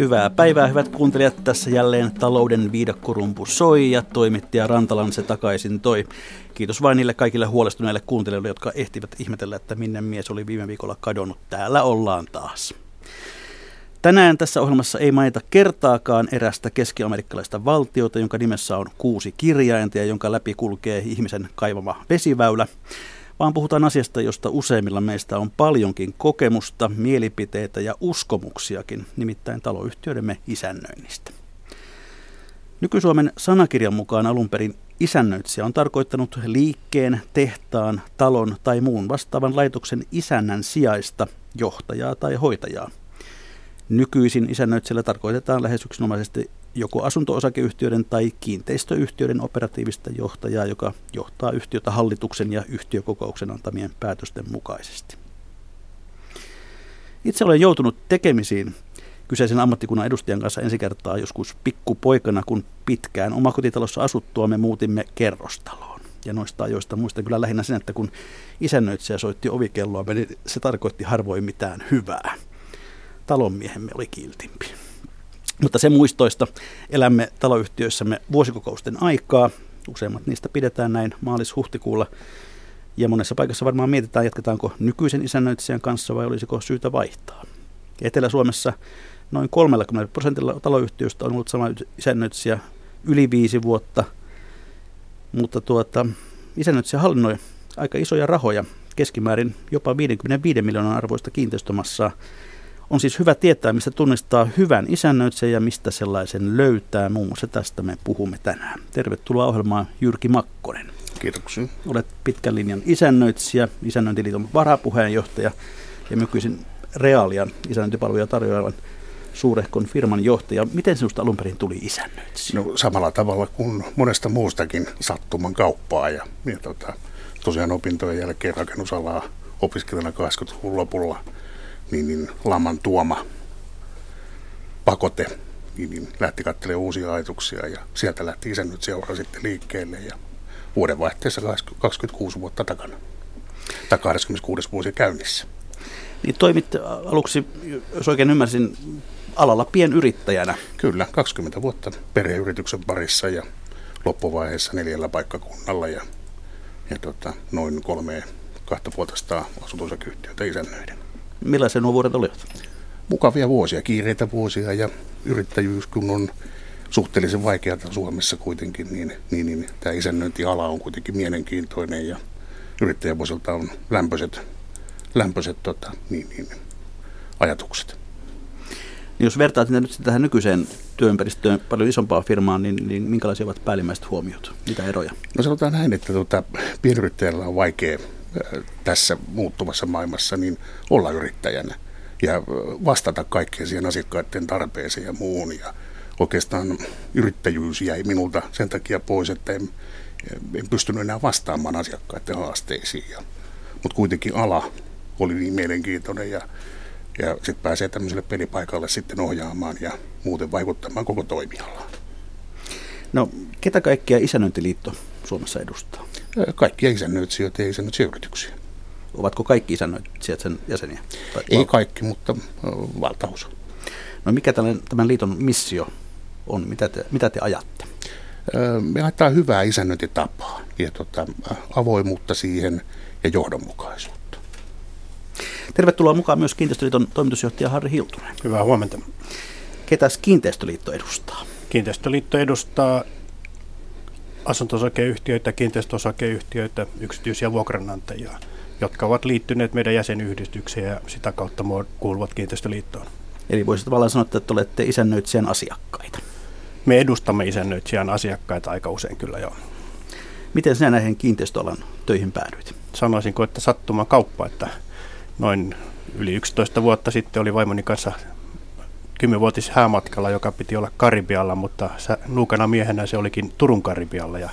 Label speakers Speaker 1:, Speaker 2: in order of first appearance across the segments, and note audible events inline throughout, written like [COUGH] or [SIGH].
Speaker 1: Hyvää päivää, hyvät kuuntelijat. Tässä jälleen talouden viidakkorumpu soi ja toimittaja Rantalan se takaisin toi. Kiitos vain niille kaikille huolestuneille kuuntelijoille, jotka ehtivät ihmetellä, että minne mies oli viime viikolla kadonnut. Täällä ollaan taas. Tänään tässä ohjelmassa ei mainita kertaakaan erästä keski-amerikkalaista valtiota, jonka nimessä on kuusi kirjainta ja jonka läpi kulkee ihmisen kaivama vesiväylä, vaan puhutaan asiasta, josta useimmilla meistä on paljonkin kokemusta, mielipiteitä ja uskomuksiakin, nimittäin taloyhtiöidemme isännöinnistä. Nyky-Suomen sanakirjan mukaan alun perin isännöitsijä on tarkoittanut liikkeen, tehtaan, talon tai muun vastaavan laitoksen isännän sijaista johtajaa tai hoitajaa. Nykyisin isännöitsijällä tarkoitetaan lähes yksinomaisesti joko asunto-osakeyhtiöiden tai kiinteistöyhtiöiden operatiivista johtajaa, joka johtaa yhtiötä hallituksen ja yhtiökokouksen antamien päätösten mukaisesti. Itse olen joutunut tekemisiin kyseisen ammattikunnan edustajan kanssa ensi kertaa joskus pikkupoikana, kun pitkään omakotitalossa asuttua me muutimme kerrostaloon. Ja noista ajoista muistan kyllä lähinnä sen, että kun isännöitsijä soitti ovikelloa, niin se tarkoitti harvoin mitään hyvää. Talonmiehemme oli kiltimpi. Mutta se muistoista elämme taloyhtiöissämme vuosikokousten aikaa. Useimmat niistä pidetään näin maalis-huhtikuulla. Ja monessa paikassa varmaan mietitään, jatketaanko nykyisen isännöitsijän kanssa vai olisiko syytä vaihtaa. Etelä-Suomessa noin 30 prosentilla taloyhtiöistä on ollut sama isännöitsijä yli viisi vuotta. Mutta tuota, isännöitsijä hallinnoi aika isoja rahoja, keskimäärin jopa 55 miljoonan arvoista kiinteistömassaa on siis hyvä tietää, mistä tunnistaa hyvän isännöitsijän ja mistä sellaisen löytää. Muun muassa tästä me puhumme tänään. Tervetuloa ohjelmaan Jyrki Makkonen.
Speaker 2: Kiitoksia.
Speaker 1: Olet pitkän linjan isännöitsijä, isännöintiliiton varapuheenjohtaja ja nykyisin Reaalian isännöintipalveluja tarjoavan suurehkon firman johtaja. Miten sinusta alun perin tuli isännöitsijä?
Speaker 2: No, samalla tavalla kuin monesta muustakin sattuman kauppaa. Ja, ja tota, tosiaan opintojen jälkeen rakennusalaa opiskelijana 80-luvun lopulla – niin, niin laman tuoma pakote niin, niin lähti katselemaan uusia ajatuksia ja sieltä lähti nyt seura sitten liikkeelle ja vuodenvaihteessa 26 vuotta takana. Tai 26 vuosi käynnissä.
Speaker 1: Niin toimit aluksi, jos oikein ymmärsin, alalla pienyrittäjänä.
Speaker 2: Kyllä, 20 vuotta perheyrityksen parissa ja loppuvaiheessa neljällä paikkakunnalla ja, ja tota, noin kolme kahta puolta asuntosakeyhtiötä isännöiden.
Speaker 1: Millaisia nuo vuodet olivat?
Speaker 2: Mukavia vuosia, kiireitä vuosia ja yrittäjyys, kun on suhteellisen vaikeata Suomessa kuitenkin, niin, niin, niin tämä isännöintiala on kuitenkin mielenkiintoinen ja yrittäjävuosilta on lämpöiset, lämpöiset tota, niin, niin, ajatukset.
Speaker 1: Niin jos vertaat nyt tähän nykyiseen työympäristöön paljon isompaan firmaan, niin, niin minkälaisia ovat päällimmäiset huomiot? Mitä eroja?
Speaker 2: No sanotaan näin, että tuota, pienyrittäjällä on vaikea tässä muuttuvassa maailmassa, niin olla yrittäjänä ja vastata kaikkeen siihen asiakkaiden tarpeeseen ja muuhun. Ja oikeastaan yrittäjyys jäi minulta sen takia pois, että en, en pystynyt enää vastaamaan asiakkaiden haasteisiin. Ja, mutta kuitenkin ala oli niin mielenkiintoinen ja, ja sitten pääsee tämmöiselle pelipaikalle sitten ohjaamaan ja muuten vaikuttamaan koko toimialaan.
Speaker 1: No, ketä kaikkia Isännöintiliitto Suomessa edustaa?
Speaker 2: Kaikkia isännöitsijöitä ja isännöitsijäyrityksiä.
Speaker 1: Ovatko kaikki isännöitsijät sen jäseniä?
Speaker 2: Tai Ei kaikki, mutta valtaosa.
Speaker 1: No mikä tämän, tämän liiton missio on? Mitä te, mitä te ajatte?
Speaker 2: Me haetaan hyvää isännöintitapaa ja tota, avoimuutta siihen ja johdonmukaisuutta.
Speaker 1: Tervetuloa mukaan myös Kiinteistöliiton toimitusjohtaja Harri Hiltunen.
Speaker 3: Hyvää huomenta.
Speaker 1: Ketäs Kiinteistöliitto edustaa?
Speaker 3: Kiinteistöliitto edustaa asunto-osakeyhtiöitä, kiinteistöosakeyhtiöitä, yksityisiä vuokranantajia, jotka ovat liittyneet meidän jäsenyhdistykseen ja sitä kautta kuuluvat kiinteistöliittoon.
Speaker 1: Eli voisi tavallaan sanoa, että olette isännöitsijän asiakkaita.
Speaker 3: Me edustamme isännöitsijän asiakkaita aika usein kyllä joo.
Speaker 1: Miten sinä näihin kiinteistöalan töihin päädyit?
Speaker 3: Sanoisinko, että sattuma kauppa, että noin yli 11 vuotta sitten oli vaimoni kanssa kymmenvuotis häämatkalla, joka piti olla Karibialla, mutta nuukana miehenä se olikin Turun Karibialla. Ja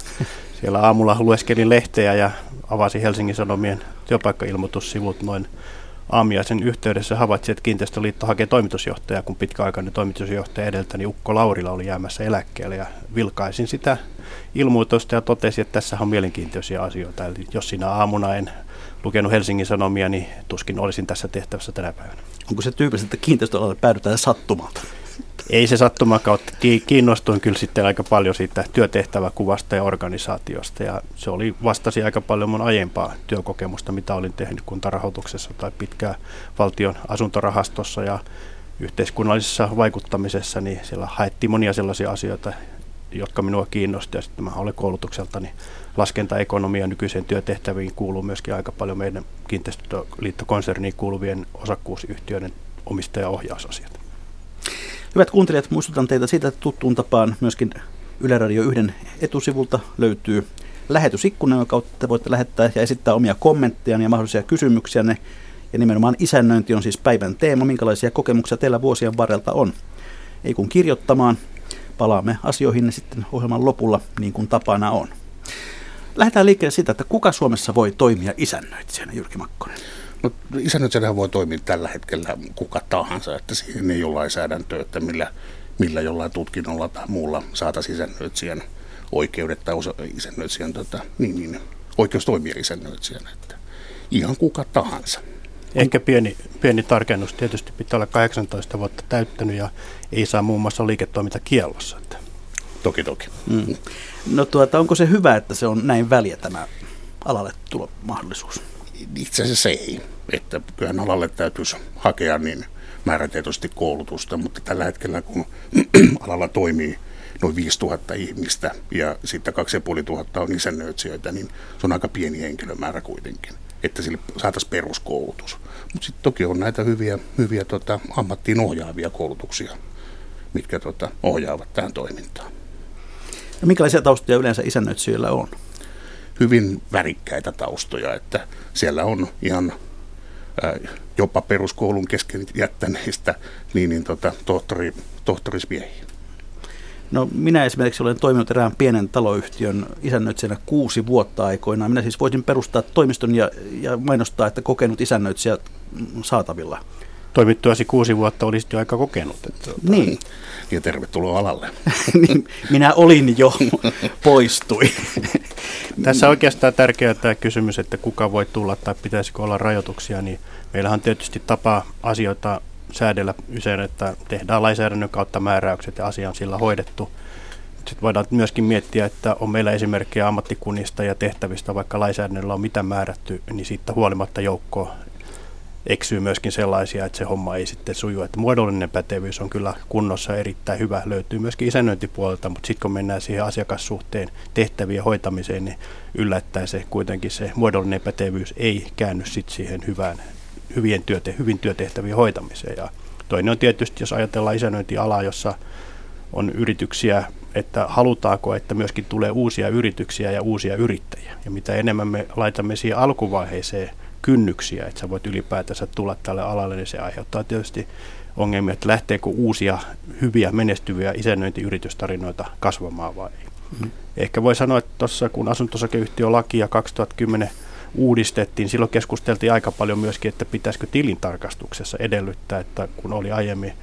Speaker 3: Siellä aamulla lueskelin lehteä ja avasin Helsingin Sanomien työpaikkailmoitussivut noin aamiaisen yhteydessä havaitsin, että Kiinteistöliitto hakee toimitusjohtajaa, kun pitkäaikainen toimitusjohtaja edeltäni Ukko Laurila oli jäämässä eläkkeelle. Ja vilkaisin sitä ilmoitusta ja totesin, että tässä on mielenkiintoisia asioita. Eli jos sinä aamuna en lukenut Helsingin Sanomia, niin tuskin olisin tässä tehtävässä tänä päivänä.
Speaker 1: Onko se tyypillistä, että kiinteistöalalle päädytään sattumalta?
Speaker 3: Ei se sattuma kautta. Kiinnostuin kyllä sitten aika paljon siitä työtehtäväkuvasta ja organisaatiosta ja se oli vastasi aika paljon mun aiempaa työkokemusta, mitä olin tehnyt kuntarahoituksessa tai pitkään valtion asuntorahastossa ja yhteiskunnallisessa vaikuttamisessa, niin siellä haettiin monia sellaisia asioita, jotka minua kiinnosti ja sitten mä olen koulutukseltani laskentaekonomia nykyiseen työtehtäviin kuuluu myöskin aika paljon meidän kiinteistöliittokonserniin kuuluvien osakkuusyhtiöiden omistajaohjausasiat.
Speaker 1: Hyvät kuuntelijat, muistutan teitä siitä, että tuttuun tapaan myöskin Yle Radio 1 etusivulta löytyy lähetysikkuna, jonka kautta voitte lähettää ja esittää omia kommentteja ja mahdollisia kysymyksiä. Ja nimenomaan isännöinti on siis päivän teema. Minkälaisia kokemuksia teillä vuosien varrelta on? Ei kun kirjoittamaan. Palaamme asioihin sitten ohjelman lopulla, niin kuin tapana on. Lähdetään liikkeelle siitä, että kuka Suomessa voi toimia isännöitsijänä, Jyrki Makkonen?
Speaker 2: No, isännöitsijänä voi toimia tällä hetkellä kuka tahansa, että siihen ei ole lainsäädäntöä, että millä, millä jollain tutkinnolla tai muulla saataisiin isännöitsijän oikeudet tai osa, isännöitsijän tota, niin, niin, oikeus toimia isännöitsijänä. Että ihan kuka tahansa.
Speaker 3: Ehkä pieni, pieni tarkennus. Tietysti pitää olla 18 vuotta täyttänyt ja ei saa muun muassa liiketoiminta kiellossa. Että.
Speaker 2: Toki, toki.
Speaker 1: Mm. No tuota, onko se hyvä, että se on näin väliä tämä alalle tulo mahdollisuus?
Speaker 2: Itse asiassa ei. Että kyllähän alalle täytyisi hakea niin määrätietoisesti koulutusta, mutta tällä hetkellä kun [CLEARS THROAT] alalla toimii noin 5000 ihmistä ja sitten 2500 on isännöitsijöitä, niin se on aika pieni henkilömäärä kuitenkin, että sille saataisiin peruskoulutus. Mutta sitten toki on näitä hyviä, hyviä tota, ammattiin ohjaavia koulutuksia, mitkä tota, ohjaavat tähän toimintaan.
Speaker 1: Ja minkälaisia taustoja yleensä isännöitsijöillä on?
Speaker 2: Hyvin värikkäitä taustoja, että siellä on ihan jopa peruskoulun kesken jättäneistä niin, niin tota, tohtori, tohtorismiehiä.
Speaker 1: No minä esimerkiksi olen toiminut erään pienen taloyhtiön isännöitsijänä kuusi vuotta aikoinaan. Minä siis voisin perustaa toimiston ja, ja mainostaa, että kokenut isännöitsijä saatavilla.
Speaker 3: Toimittuasi kuusi vuotta olisit jo aika kokenut. Että,
Speaker 1: tuota... Niin.
Speaker 2: Ja tervetuloa alalle. [LAUGHS]
Speaker 1: niin, minä olin jo, poistui. [LAUGHS]
Speaker 3: Tässä on oikeastaan tärkeä tämä kysymys, että kuka voi tulla tai pitäisikö olla rajoituksia, niin meillähän on tietysti tapa asioita säädellä usein, että tehdään lainsäädännön kautta määräykset ja asia on sillä hoidettu. Sitten voidaan myöskin miettiä, että on meillä esimerkkejä ammattikunnista ja tehtävistä, vaikka lainsäädännöllä on mitä määrätty, niin siitä huolimatta joukko eksyy myöskin sellaisia, että se homma ei sitten suju. Että muodollinen pätevyys on kyllä kunnossa erittäin hyvä, löytyy myöskin isännöintipuolelta, mutta sitten kun mennään siihen asiakassuhteen tehtävien hoitamiseen, niin yllättäen se kuitenkin se muodollinen pätevyys ei käänny sitten siihen hyvään, hyvien työte, hyvin työtehtävien hoitamiseen. Ja toinen on tietysti, jos ajatellaan isännöintialaa, jossa on yrityksiä, että halutaanko, että myöskin tulee uusia yrityksiä ja uusia yrittäjiä. Ja mitä enemmän me laitamme siihen alkuvaiheeseen kynnyksiä, että sä voit ylipäätänsä tulla tälle alalle, niin se aiheuttaa tietysti ongelmia, että lähteekö uusia hyviä menestyviä isännöintiyritystarinoita kasvamaan vai ei. Mm. Ehkä voi sanoa, että tuossa kun asuntosakeyhtiölakia 2010 uudistettiin, silloin keskusteltiin aika paljon myöskin, että pitäisikö tilintarkastuksessa edellyttää, että kun oli aiemmin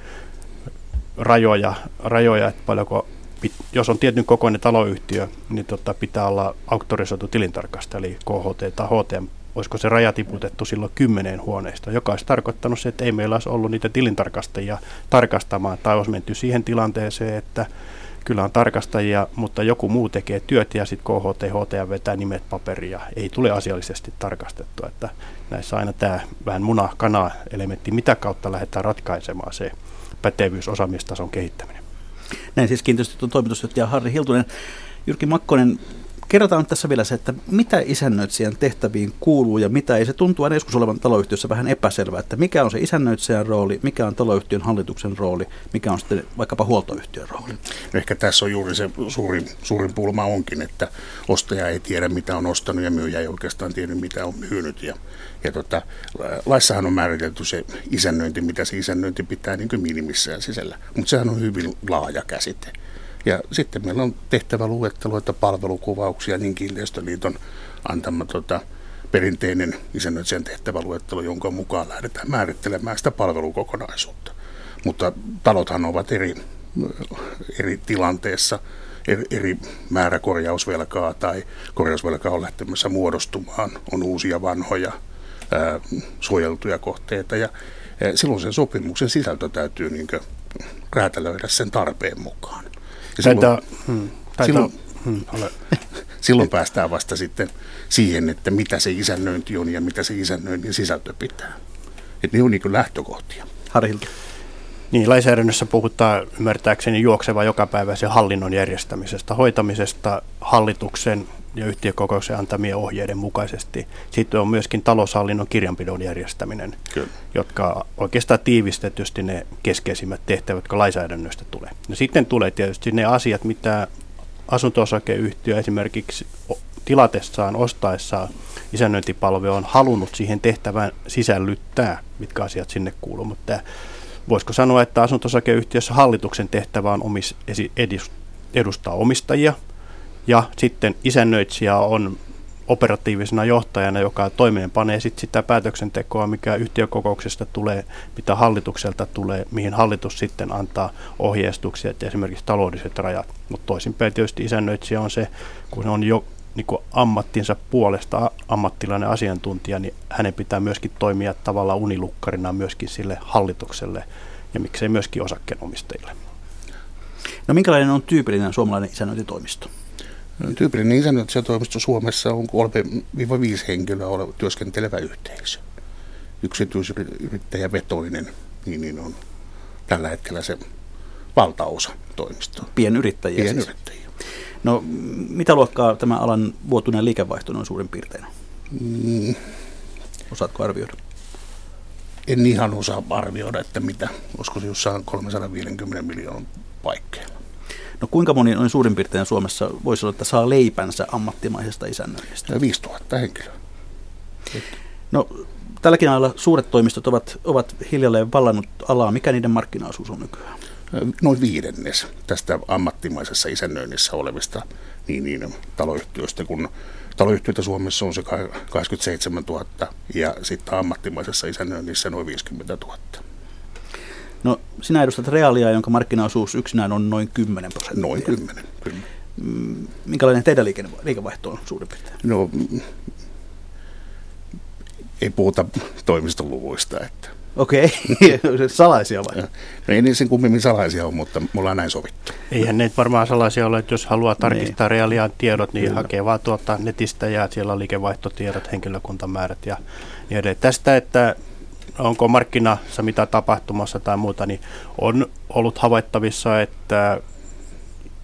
Speaker 3: rajoja, rajoja että paljonko, jos on tietyn kokoinen taloyhtiö, niin tota, pitää olla auktorisoitu tilintarkastaja, eli KHT tai HTM olisiko se raja tiputettu silloin kymmeneen huoneesta, joka olisi tarkoittanut se, että ei meillä olisi ollut niitä tilintarkastajia tarkastamaan, tai olisi menty siihen tilanteeseen, että kyllä on tarkastajia, mutta joku muu tekee työt ja sitten KHT, HT vetää nimet paperia, ei tule asiallisesti tarkastettua, että näissä aina tämä vähän muna-kana-elementti, mitä kautta lähdetään ratkaisemaan se pätevyys, osaamistason kehittäminen.
Speaker 1: Näin siis kiinteistöt toimitusjohtaja Harri Hiltunen. Jyrki Makkonen, kerrotaan nyt tässä vielä se, että mitä isännöitsijän tehtäviin kuuluu ja mitä ei. Se tuntuu aina joskus olevan taloyhtiössä vähän epäselvää, että mikä on se isännöitsijän rooli, mikä on taloyhtiön hallituksen rooli, mikä on sitten vaikkapa huoltoyhtiön rooli.
Speaker 2: Ehkä tässä on juuri se suurin, suurin pulma onkin, että ostaja ei tiedä mitä on ostanut ja myyjä ei oikeastaan tiedä mitä on myynyt. Ja, ja tota, laissahan on määritelty se isännöinti, mitä se isännöinti pitää niin minimissään sisällä, mutta sehän on hyvin laaja käsite Ja sitten meillä on tehtävä luetteloita palvelukuvauksia, niin Kiinteistöliiton antama tota, perinteinen isännöitsijän tehtäväluettelo, jonka mukaan lähdetään määrittelemään sitä palvelukokonaisuutta. Mutta talothan ovat eri, eri tilanteessa, eri, eri määrä korjausvelkaa tai korjausvelkaa on lähtemässä muodostumaan, on uusia vanhoja ää, suojeltuja kohteita ja ää, silloin sen sopimuksen sisältö täytyy niin räätälöidä sen tarpeen mukaan. Ja silloin,
Speaker 3: Taitaa, hmm, taitaa,
Speaker 2: silloin,
Speaker 3: hmm, ole. [LAUGHS]
Speaker 2: silloin päästään vasta sitten siihen, että mitä se isännöinti on ja mitä se isännöinnin sisältö pitää. Että ne on niin lähtökohtia.
Speaker 1: Harhilta.
Speaker 3: Niin, lainsäädännössä puhutaan ymmärtääkseni juokseva jokapäiväisen hallinnon järjestämisestä, hoitamisesta hallituksen ja yhtiökokouksen antamien ohjeiden mukaisesti. Sitten on myöskin taloushallinnon kirjanpidon järjestäminen,
Speaker 2: Kyllä.
Speaker 3: jotka oikeastaan tiivistetysti ne keskeisimmät tehtävät, jotka lainsäädännöstä tulee. No sitten tulee tietysti ne asiat, mitä asunto-osakeyhtiö esimerkiksi tilatessaan, ostaessaan isännöintipalvelu on halunnut siihen tehtävään sisällyttää, mitkä asiat sinne kuuluu. Mutta voisiko sanoa, että asunto-osakeyhtiössä hallituksen tehtävä on omis, edustaa omistajia ja sitten isännöitsijä on operatiivisena johtajana, joka toimeenpanee sit sitä päätöksentekoa, mikä yhtiökokouksesta tulee, mitä hallitukselta tulee, mihin hallitus sitten antaa ohjeistuksia, että esimerkiksi taloudelliset rajat. Mutta toisinpäin tietysti isännöitsijä on se, kun on jo niin kuin ammattinsa puolesta ammattilainen asiantuntija, niin hänen pitää myöskin toimia tavallaan unilukkarina myöskin sille hallitukselle ja miksei myöskin osakkeenomistajille.
Speaker 1: No minkälainen on tyypillinen suomalainen isännöintitoimisto?
Speaker 2: Tyypillinen isännöitsijätoimisto Suomessa on 3-5 henkilöä oleva työskentelevä yhteisö. Yksityisyrittäjävetoinen, niin, niin on tällä hetkellä se valtaosa toimistoa.
Speaker 1: Pienyrittäjiä
Speaker 2: Pienyrittäjiä.
Speaker 1: Siis. No mitä luokkaa tämä alan vuotuinen liikevaihto on suurin piirtein? Mm. Osaatko arvioida?
Speaker 2: En ihan osaa arvioida, että mitä, olisiko se jossain 350 miljoonan paikkeilla.
Speaker 1: No kuinka moni on suurin piirtein Suomessa voisi olla, että saa leipänsä ammattimaisesta isännöinnistä?
Speaker 2: 5000 henkilöä.
Speaker 1: No tälläkin alalla suuret toimistot ovat, ovat hiljalleen vallannut alaa. Mikä niiden markkinaosuus on nykyään?
Speaker 2: Noin viidennes tästä ammattimaisessa isännöinnissä olevista niin, niin, taloyhtiöistä, kun taloyhtiöitä Suomessa on se 27 000 ja sitten ammattimaisessa isännöinnissä noin 50 000.
Speaker 1: No sinä edustat reaalia, jonka markkinaosuus yksinään on noin 10 prosenttia.
Speaker 2: Noin 10, kyllä.
Speaker 1: Mm, minkälainen teidän liikevaihto on suurin piirtein?
Speaker 2: No, ei puhuta toimistoluvuista. Että.
Speaker 1: Okei, okay. [LAUGHS] salaisia vai?
Speaker 2: No ei niin sen kummemmin salaisia ole, mutta me ollaan näin sovittu.
Speaker 3: Eihän ne varmaan salaisia ole, että jos haluaa tarkistaa niin. reaalian tiedot, niin Kyllä. hakee vaan tuota netistä ja siellä on liikevaihtotiedot, henkilökuntamäärät ja niin edelleen. Tästä, että onko markkinassa mitä tapahtumassa tai muuta, niin on ollut havaittavissa, että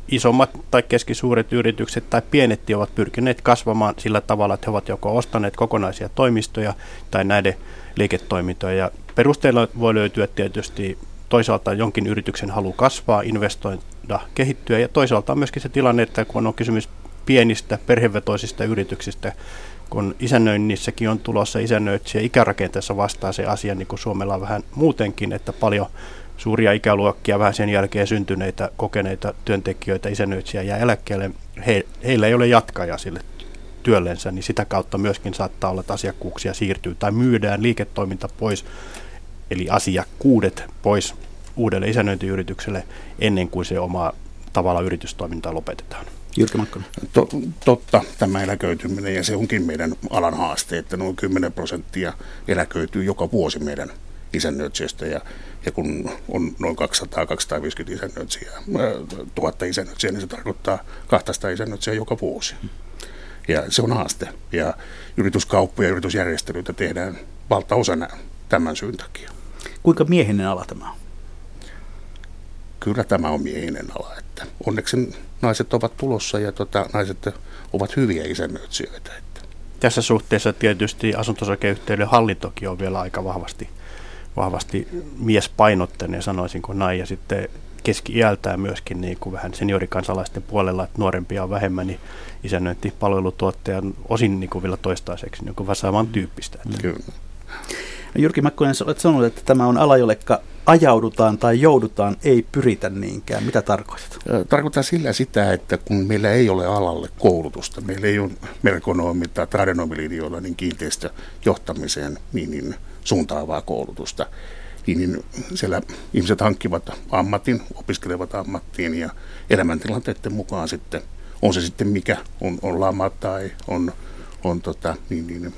Speaker 3: isommat tai keskisuuret yritykset tai pienet ovat pyrkineet kasvamaan sillä tavalla, että he ovat joko ostaneet kokonaisia toimistoja tai näiden liiketoimintoja. Ja perusteella voi löytyä tietysti toisaalta jonkin yrityksen halu kasvaa, investoida, kehittyä ja toisaalta on myöskin se tilanne, että kun on kysymys pienistä perhevetoisista yrityksistä, kun isännöinnissäkin on tulossa isännöitsijä ikärakenteessa vastaa se asia, niin kuin Suomella on vähän muutenkin, että paljon suuria ikäluokkia, vähän sen jälkeen syntyneitä, kokeneita työntekijöitä, isännöitsijä ja eläkkeelle, he, heillä ei ole jatkaja sille työllensä, niin sitä kautta myöskin saattaa olla, että asiakkuuksia siirtyy tai myydään liiketoiminta pois, eli asiakkuudet pois uudelle isännöintiyritykselle ennen kuin se oma tavalla yritystoiminta lopetetaan.
Speaker 1: Jyrki Makkonen.
Speaker 2: To, totta, tämä eläköityminen ja se onkin meidän alan haaste, että noin 10 prosenttia eläköityy joka vuosi meidän isännöitsijöistä ja, ja kun on noin 200-250 isännöitsijää, tuhatta isännöitsijää, niin se tarkoittaa 200 isännöitsijää joka vuosi. Ja se on haaste. Ja yrityskauppoja ja yritysjärjestelyitä tehdään valtaosana tämän syyn takia.
Speaker 1: Kuinka miehinen ala tämä on?
Speaker 2: Kyllä tämä on miehinen ala. Että onneksi naiset ovat tulossa ja tota, naiset ovat hyviä isännöitsijöitä. Että.
Speaker 3: Tässä suhteessa tietysti asuntosakeyhtiöiden hallintokin on vielä aika vahvasti, vahvasti miespainotteinen, sanoisinko näin. Ja sitten keski-iältään myöskin niin kuin vähän seniorikansalaisten puolella, että nuorempia on vähemmän, niin isännöinti palvelutuottajan osin niin kuin vielä toistaiseksi niin kuin vähän samantyyppistä.
Speaker 2: Kyllä.
Speaker 1: Jyrki Mäkkönen, olet sanonut, että tämä on ala, jollekka ajaudutaan tai joudutaan, ei pyritä niinkään. Mitä tarkoitat?
Speaker 2: Tarkoittaa sillä sitä, että kun meillä ei ole alalle koulutusta, meillä ei ole merkonomi- tai tradenomilinjoilla niin kiinteistöjohtamiseen niin, niin suuntaavaa koulutusta, niin, niin siellä ihmiset hankkivat ammatin, opiskelevat ammattiin ja elämäntilanteiden mukaan sitten, on se sitten mikä, on, on lama tai on, on tota, niin, niin,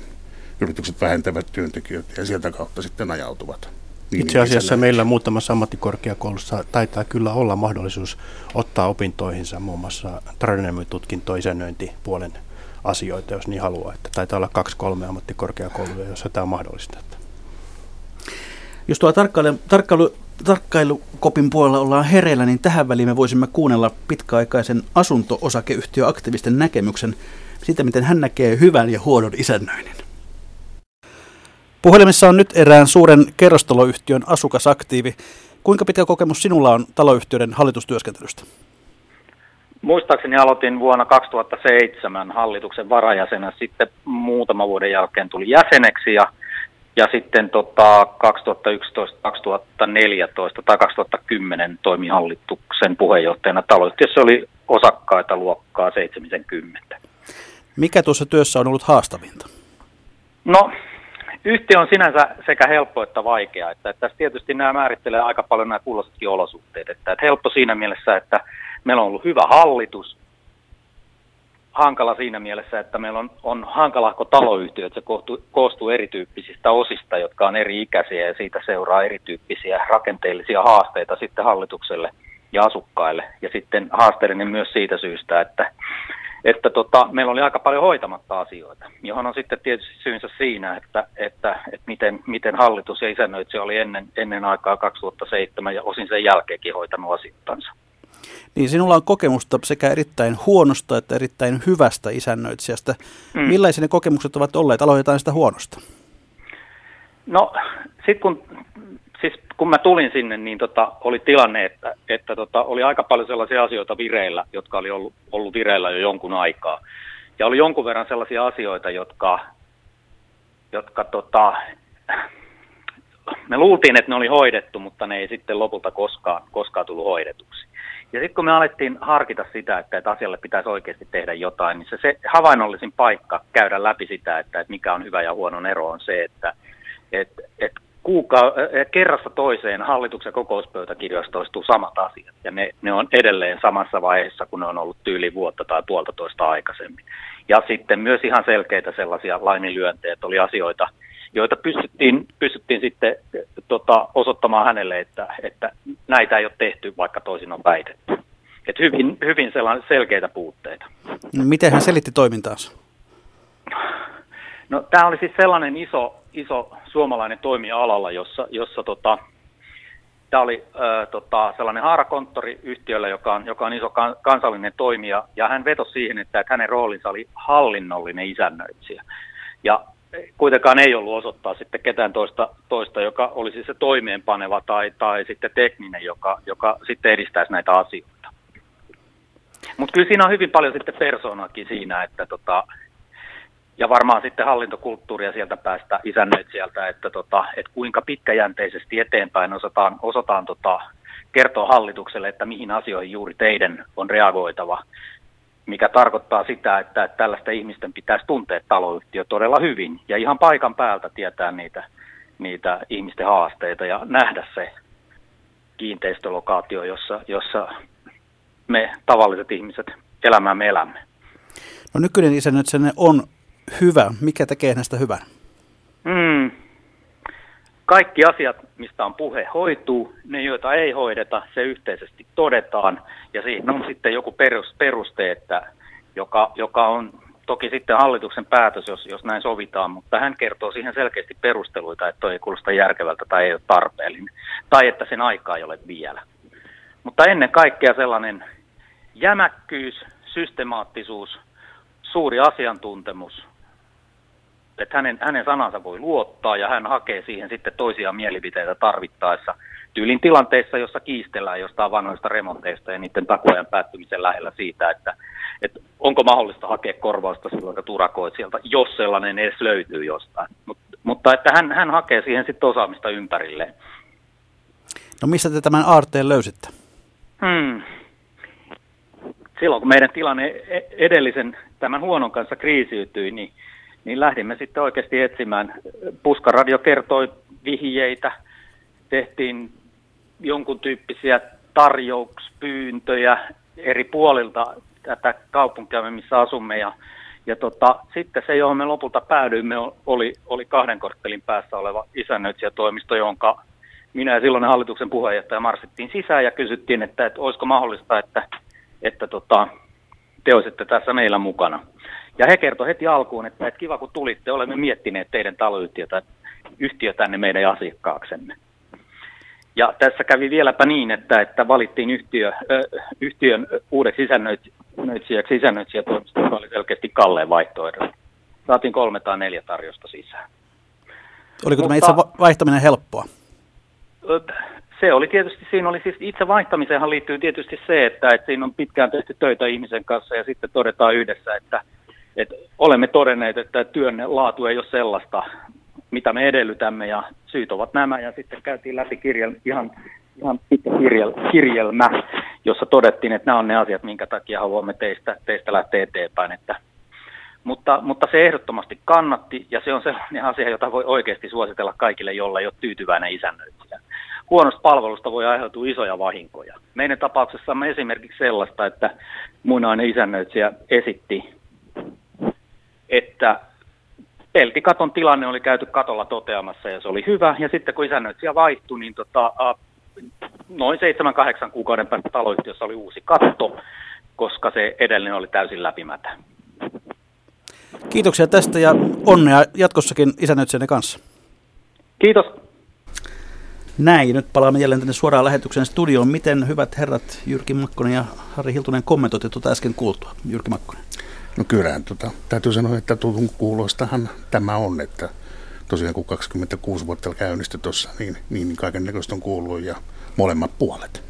Speaker 2: yritykset vähentävät työntekijöitä ja sieltä kautta sitten ajautuvat.
Speaker 3: Niin Itse asiassa meillä muutamassa ammattikorkeakoulussa taitaa kyllä olla mahdollisuus ottaa opintoihinsa muun muassa tradenomytutkinto isännöintipuolen asioita, jos niin haluaa. Että taitaa olla kaksi-kolme ammattikorkeakouluja, jossa tämä on mahdollista.
Speaker 1: Jos tuo tarkkailu, tarkkailu, tarkkailukopin puolella ollaan hereillä, niin tähän väliin me voisimme kuunnella pitkäaikaisen asunto-osakeyhtiöaktivisten näkemyksen siitä, miten hän näkee hyvän ja huonon isännöinnin. Puhelimessa on nyt erään suuren kerrostaloyhtiön asukasaktiivi. Kuinka pitkä kokemus sinulla on taloyhtiöiden hallitustyöskentelystä?
Speaker 4: Muistaakseni aloitin vuonna 2007 hallituksen varajäsenä, sitten muutama vuoden jälkeen tuli jäseneksi ja, ja sitten tota 2011, 2014 tai 2010 toimi hallituksen puheenjohtajana. Taloyhtiössä oli osakkaita luokkaa 70.
Speaker 1: Mikä tuossa työssä on ollut haastavinta?
Speaker 4: No yhtiö on sinänsä sekä helppo että vaikea. Että, että tässä tietysti nämä määrittelee aika paljon nämä kuuloisetkin olosuhteet. Että, että helppo siinä mielessä, että meillä on ollut hyvä hallitus. Hankala siinä mielessä, että meillä on, on hankalahko taloyhtiö, että se koostuu, koostuu erityyppisistä osista, jotka on eri ikäisiä ja siitä seuraa erityyppisiä rakenteellisia haasteita sitten hallitukselle ja asukkaille. Ja sitten haasteellinen myös siitä syystä, että että tota, meillä oli aika paljon hoitamatta asioita, johon on sitten tietysti syynsä siinä, että, että, että miten, miten hallitus ja isännöitsijä oli ennen, ennen aikaa 2007 ja osin sen jälkeenkin hoitanut asioitansa.
Speaker 1: Niin sinulla on kokemusta sekä erittäin huonosta että erittäin hyvästä isännöitsijästä. Mm. Millaisia ne kokemukset ovat olleet? Aloitetaan sitä huonosta.
Speaker 4: No, sitten kun siis kun mä tulin sinne, niin tota, oli tilanne, että, että tota, oli aika paljon sellaisia asioita vireillä, jotka oli ollut, ollut vireillä jo jonkun aikaa. Ja oli jonkun verran sellaisia asioita, jotka, jotka tota, me luultiin, että ne oli hoidettu, mutta ne ei sitten lopulta koskaan, koskaan tullut hoidetuksi. Ja sitten kun me alettiin harkita sitä, että, että asialle pitäisi oikeasti tehdä jotain, niin se, se havainnollisin paikka käydä läpi sitä, että, että mikä on hyvä ja huono ero on se, että et, et kuuka- kerrasta toiseen hallituksen kokouspöytäkirjoissa toistuu samat asiat, ja ne, ne on edelleen samassa vaiheessa, kun ne on ollut tyyli vuotta tai puolitoista aikaisemmin. Ja sitten myös ihan selkeitä sellaisia laiminlyöntejä, että oli asioita, joita pystyttiin, pystyttiin sitten tota, osoittamaan hänelle, että, että näitä ei ole tehty, vaikka toisin on väitetty. Et hyvin, hyvin selkeitä puutteita.
Speaker 1: No, miten hän selitti toimintaansa?
Speaker 4: No, tämä oli siis sellainen iso, iso suomalainen toimialalla, jossa, jossa tota, tämä oli ö, tota, sellainen haarakonttori yhtiöllä, joka on, joka on iso kan, kansallinen toimija, ja hän vetosi siihen, että, että hänen roolinsa oli hallinnollinen isännöitsijä. Ja kuitenkaan ei ollut osoittaa sitten ketään toista, toista joka olisi se toimeenpaneva tai, tai sitten tekninen, joka, joka sitten edistäisi näitä asioita. Mutta kyllä siinä on hyvin paljon sitten persoonakin siinä, että tota, ja varmaan sitten hallintokulttuuria sieltä päästä isännöitsijältä, että, tota, että kuinka pitkäjänteisesti eteenpäin osataan, osataan tota, kertoa hallitukselle, että mihin asioihin juuri teidän on reagoitava, mikä tarkoittaa sitä, että, tällaista ihmisten pitäisi tuntea taloyhtiö todella hyvin ja ihan paikan päältä tietää niitä, niitä ihmisten haasteita ja nähdä se kiinteistölokaatio, jossa, jossa me tavalliset ihmiset elämäämme elämme.
Speaker 1: No nykyinen isännöitsijänne on hyvä? Mikä tekee hänestä hyvän?
Speaker 4: Mm. Kaikki asiat, mistä on puhe, hoituu. Ne, joita ei hoideta, se yhteisesti todetaan. Ja siinä on sitten joku peruste, että, joka, joka on toki sitten hallituksen päätös, jos, jos näin sovitaan, mutta hän kertoo siihen selkeästi perusteluita, että toi ei kuulosta järkevältä tai ei ole tarpeellinen, tai että sen aikaa ei ole vielä. Mutta ennen kaikkea sellainen jämäkkyys, systemaattisuus, suuri asiantuntemus, että hänen, hänen sanansa voi luottaa ja hän hakee siihen sitten toisia mielipiteitä tarvittaessa tyylin tilanteessa, jossa kiistellään jostain vanhoista remonteista ja niiden takojen päättymisen lähellä siitä, että, että onko mahdollista hakea korvausta silloin, kun turakoit sieltä, jos sellainen edes löytyy jostain. Mutta Mutta että hän, hän hakee siihen sitten osaamista ympärilleen.
Speaker 1: No missä te tämän aarteen löysitte?
Speaker 4: Hmm. Silloin kun meidän tilanne e- edellisen tämän huonon kanssa kriisiytyi, niin, niin lähdimme sitten oikeasti etsimään. Puskaradio kertoi vihjeitä, tehtiin jonkun tyyppisiä tarjoukspyyntöjä eri puolilta tätä kaupunkia, missä asumme. Ja, ja tota, sitten se, johon me lopulta päädyimme, oli, oli kahden korttelin päässä oleva isännöitsijätoimisto, jonka minä ja silloinen hallituksen puheenjohtaja marssittiin sisään ja kysyttiin, että, että olisiko mahdollista, että, että tota, te olisitte tässä meillä mukana. Ja he kertoi heti alkuun, että, että kiva kun tulitte, olemme miettineet teidän taloyhtiötä, yhtiö tänne meidän asiakkaaksemme. Ja tässä kävi vieläpä niin, että, että valittiin yhtiö, ö, yhtiön uudeksi isännöitsijäksi isännöitsijätoimisto, joka oli selkeästi kalleen vaihtoehdolla. Saatiin kolme tai neljä tarjosta sisään.
Speaker 1: Oliko Mutta, tämä itse vaihtaminen helppoa?
Speaker 4: Se oli tietysti, siinä oli siis itse vaihtamiseenhan liittyy tietysti se, että, että siinä on pitkään tehty töitä ihmisen kanssa ja sitten todetaan yhdessä, että, että olemme todenneet, että työn laatu ei ole sellaista, mitä me edellytämme ja syyt ovat nämä ja sitten käytiin läpi kirjel, ihan, ihan kirjel, kirjelmä, jossa todettiin, että nämä on ne asiat, minkä takia haluamme teistä, teistä lähteä eteenpäin, että mutta, mutta se ehdottomasti kannatti ja se on sellainen asia, jota voi oikeasti suositella kaikille, jolla ei ole tyytyväinen isännöitsijä. Huonosta palvelusta voi aiheutua isoja vahinkoja. Meidän tapauksessamme esimerkiksi sellaista, että muinainen isännöitsijä esitti, että peltikaton tilanne oli käyty katolla toteamassa ja se oli hyvä. Ja sitten kun isännöitsijä vaihtui, niin tota, noin 7-8 kuukauden päästä taloyhtiössä oli uusi katto, koska se edellinen oli täysin läpimätä.
Speaker 1: Kiitoksia tästä ja onnea jatkossakin isännöitsijänne kanssa.
Speaker 4: Kiitos.
Speaker 1: Näin, nyt palaamme jälleen tänne suoraan lähetyksen studioon. Miten hyvät herrat Jyrki Makkonen ja Harri Hiltunen kommentoitte tuota äsken kuultua? Jyrki Makkonen.
Speaker 2: No kyllä, tota, täytyy sanoa, että tutun kuulostahan tämä on, että tosiaan kun 26 vuotta käynnistyi tuossa, niin, niin kaiken näköistä on kuullut ja molemmat puolet.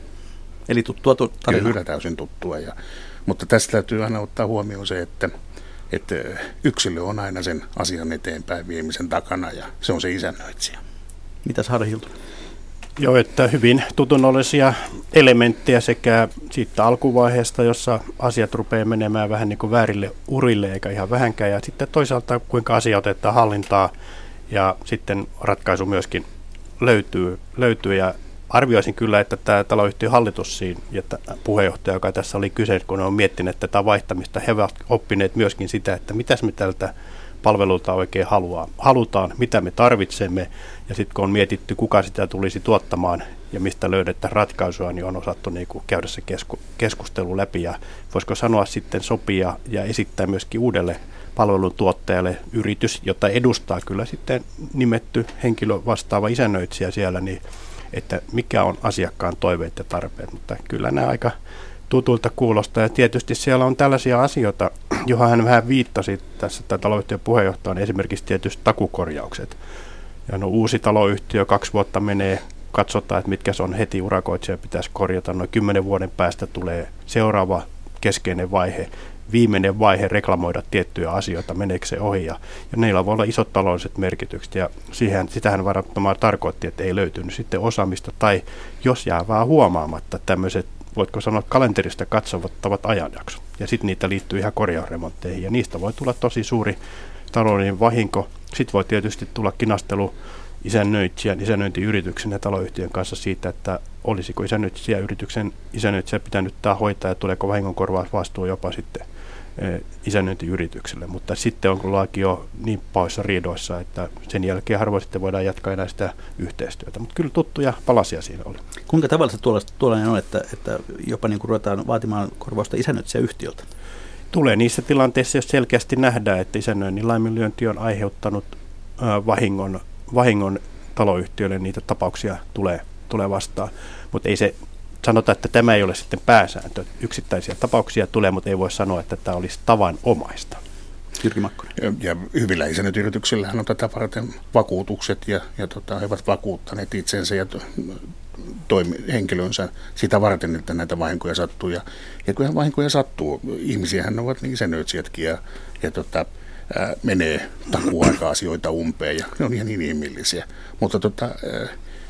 Speaker 1: Eli tuttua tarinaa?
Speaker 2: Kyllä, täysin tuttua. Ja, mutta tästä täytyy aina ottaa huomioon se, että, että yksilö on aina sen asian eteenpäin viemisen takana ja se on se isännöitsijä.
Speaker 1: Mitäs Harri Hiltunen?
Speaker 3: Joo, että hyvin tutunnollisia elementtejä sekä siitä alkuvaiheesta, jossa asiat rupeaa menemään vähän niin kuin väärille urille eikä ihan vähänkään. Ja sitten toisaalta kuinka asia otetaan hallintaa ja sitten ratkaisu myöskin löytyy, löytyy ja arvioisin kyllä, että tämä taloyhtiön hallitus siinä ja puheenjohtaja, joka tässä oli kyse, kun on miettinyt tätä vaihtamista, he ovat oppineet myöskin sitä, että mitäs me tältä palvelulta oikein haluaa, halutaan, mitä me tarvitsemme, ja sitten kun on mietitty, kuka sitä tulisi tuottamaan ja mistä löydetään ratkaisua, niin on osattu niin kuin käydä se kesku, keskustelu läpi, ja voisiko sanoa sitten sopia ja esittää myöskin uudelle palvelun tuottajalle yritys, jota edustaa kyllä sitten nimetty henkilö vastaava isännöitsijä siellä, niin että mikä on asiakkaan toiveet ja tarpeet, mutta kyllä nämä aika tutulta kuulostaa. Ja tietysti siellä on tällaisia asioita, [CLEARS THROAT] johon hän vähän viittasi tässä tämä taloyhtiön puheenjohtajan, esimerkiksi tietysti takukorjaukset. Ja no uusi taloyhtiö, kaksi vuotta menee, katsotaan, että mitkä se on heti urakoitsija pitäisi korjata. Noin kymmenen vuoden päästä tulee seuraava keskeinen vaihe, viimeinen vaihe reklamoida tiettyjä asioita, meneekö se ohi. Ja, ja neillä voi olla isot taloudelliset merkitykset ja siihen, sitähän varattomaan tarkoitti, että ei löytynyt sitten osaamista tai jos jää vaan huomaamatta tämmöiset voitko sanoa kalenterista katsovattavat ajanjaksot. Ja sitten niitä liittyy ihan korjausremontteihin ja niistä voi tulla tosi suuri taloudellinen vahinko. Sitten voi tietysti tulla kinastelu isännöitsijän, isännöintiyrityksen ja taloyhtiön kanssa siitä, että olisiko isännöitsijäyrityksen isännöitsijä pitänyt tämä hoitaa ja tuleeko vahingonkorvausvastuu jopa sitten isännöintiyritykselle, mutta sitten on laki jo niin pahoissa riidoissa, että sen jälkeen harvoin sitten voidaan jatkaa enää sitä yhteistyötä, mutta kyllä tuttuja palasia siinä oli.
Speaker 1: Kuinka tavallista tuollainen on, että, että jopa niin kuin ruvetaan vaatimaan korvausta isännöitsijäyhtiöltä?
Speaker 3: Tulee niissä tilanteissa, jos selkeästi nähdään, että isännöinnin laiminlyönti on aiheuttanut vahingon, vahingon taloyhtiölle, niitä tapauksia tulee, tulee vastaan, mutta ei se sanotaan, että tämä ei ole sitten pääsääntö. Yksittäisiä tapauksia tulee, mutta ei voi sanoa, että tämä olisi tavanomaista.
Speaker 1: Jyrki Makkonen.
Speaker 2: Ja, ja hyvillä isännöintiyrityksillähän on tätä varten vakuutukset ja, ja tota, he ovat vakuuttaneet itsensä ja toimi, henkilönsä sitä varten, että näitä vahinkoja sattuu. Ja, ja kyllähän vahinkoja sattuu. Ihmisiähän ovat niin isännöitsijätkin ja, ja tota, ää, menee takuaika-asioita umpeen ja ne on ihan inhimillisiä. Mutta tota, ää,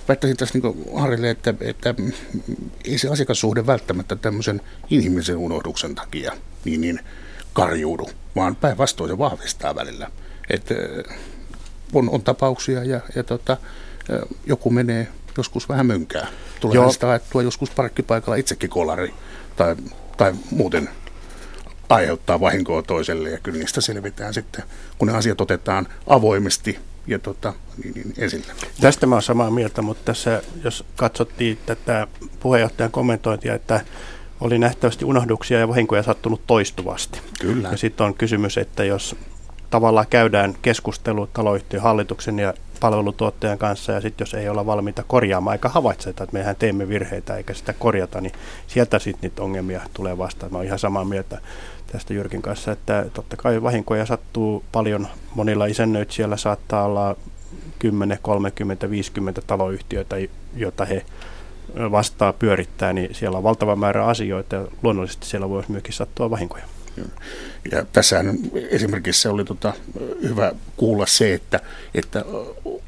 Speaker 2: väittäisin tässä niin Harrille, että, että ei se asiakassuhde välttämättä tämmöisen inhimillisen unohduksen takia niin, niin karjuudu, vaan päinvastoin se vahvistaa välillä. Että on, on tapauksia ja, ja tota, joku menee joskus vähän mönkää. Tulee Joo. sitä ajettua joskus parkkipaikalla itsekin kolari tai, tai muuten aiheuttaa vahinkoa toiselle ja kyllä niistä selvitään sitten, kun ne asiat otetaan avoimesti ja tota, niin, niin esille.
Speaker 3: Tästä mä olen samaa mieltä, mutta tässä jos katsottiin tätä puheenjohtajan kommentointia, että oli nähtävästi unohduksia ja vahinkoja sattunut toistuvasti.
Speaker 2: Kyllä.
Speaker 3: Ja sitten on kysymys, että jos tavallaan käydään keskustelu taloyhtiön hallituksen ja palvelutuottajan kanssa ja sitten jos ei olla valmiita korjaamaan eikä havaitseta, että mehän teemme virheitä eikä sitä korjata, niin sieltä sitten niitä ongelmia tulee vastaan. Mä oon ihan samaa mieltä tästä Jyrkin kanssa, että totta kai vahinkoja sattuu paljon. Monilla isännöitsijöillä saattaa olla 10, 30, 50 taloyhtiöitä, joita he vastaa pyörittää, niin siellä on valtava määrä asioita ja luonnollisesti siellä voisi myöskin sattua vahinkoja.
Speaker 2: Ja tässähän esimerkiksi oli tota, hyvä kuulla se, että, että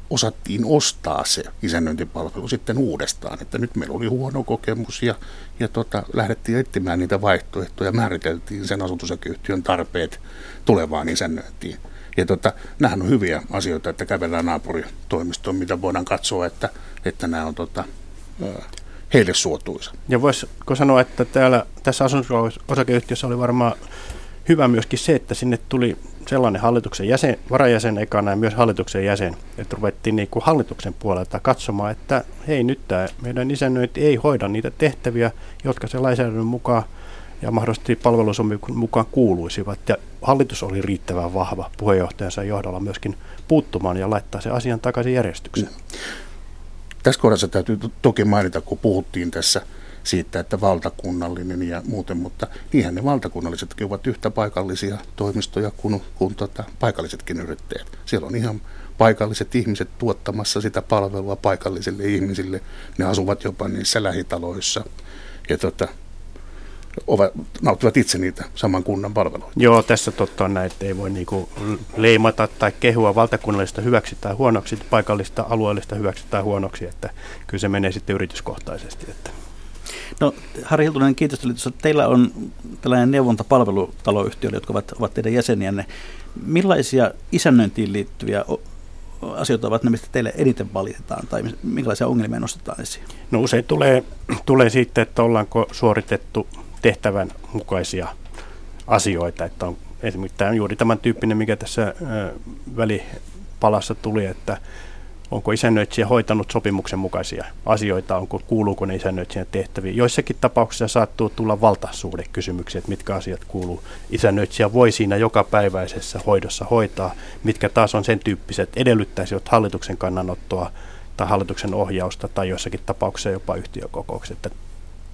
Speaker 2: osattiin ostaa se isännöintipalvelu sitten uudestaan. Että nyt meillä oli huono kokemus ja, ja tota, lähdettiin etsimään niitä vaihtoehtoja, määriteltiin sen asutusosakeyhtiön tarpeet tulevaan isännöintiin. Ja tota, nämähän on hyviä asioita, että kävellään naapuritoimistoon, mitä voidaan katsoa, että, että nämä on tota, heille suotuisa.
Speaker 3: Ja voisiko sanoa, että täällä tässä asunto-osakeyhtiössä oli varmaan hyvä myöskin se, että sinne tuli sellainen hallituksen jäsen, varajäsen ekana ja myös hallituksen jäsen, että ruvettiin niin kuin hallituksen puolelta katsomaan, että hei nyt tämä meidän isännöinti ei hoida niitä tehtäviä, jotka se lainsäädännön mukaan ja mahdollisesti palvelusomikon mukaan kuuluisivat. Ja hallitus oli riittävän vahva puheenjohtajansa johdolla myöskin puuttumaan ja laittaa se asian takaisin järjestykseen. Mm.
Speaker 2: Tässä kohdassa täytyy toki mainita, kun puhuttiin tässä siitä, että valtakunnallinen ja muuten, mutta niinhän ne valtakunnallisetkin ovat yhtä paikallisia toimistoja kuin, kuin tota, paikallisetkin yrittäjät. Siellä on ihan paikalliset ihmiset tuottamassa sitä palvelua paikallisille ihmisille. Ne asuvat jopa niissä lähitaloissa. Ja tota, ovat, nauttivat itse niitä saman kunnan palveluita.
Speaker 3: Joo, tässä totta on näin, että ei voi niinku leimata tai kehua valtakunnallista hyväksi tai huonoksi, paikallista alueellista hyväksi tai huonoksi, että kyllä se menee sitten yrityskohtaisesti. Että.
Speaker 1: No Harri Hiltunen, kiitos. Teillä on tällainen neuvontapalvelu taloyhtiöille, jotka ovat, ovat teidän jäseniänne. Millaisia isännöintiin liittyviä asioita ovat ne, mistä teille eniten valitetaan, tai minkälaisia ongelmia nostetaan esiin?
Speaker 3: No usein tulee, tulee siitä, että ollaanko suoritettu tehtävän mukaisia asioita, että on esimerkiksi tämä on juuri tämän tyyppinen, mikä tässä välipalassa tuli, että onko isännöitsijä hoitanut sopimuksen mukaisia asioita, onko, kuuluuko ne isännöitsijän tehtäviin. Joissakin tapauksissa saattuu tulla valtasuhdekysymyksiä, että mitkä asiat kuuluu. Isännöitsijä voi siinä jokapäiväisessä hoidossa hoitaa, mitkä taas on sen tyyppiset, edellyttäisivät hallituksen kannanottoa tai hallituksen ohjausta tai joissakin tapauksissa jopa yhtiökokoukset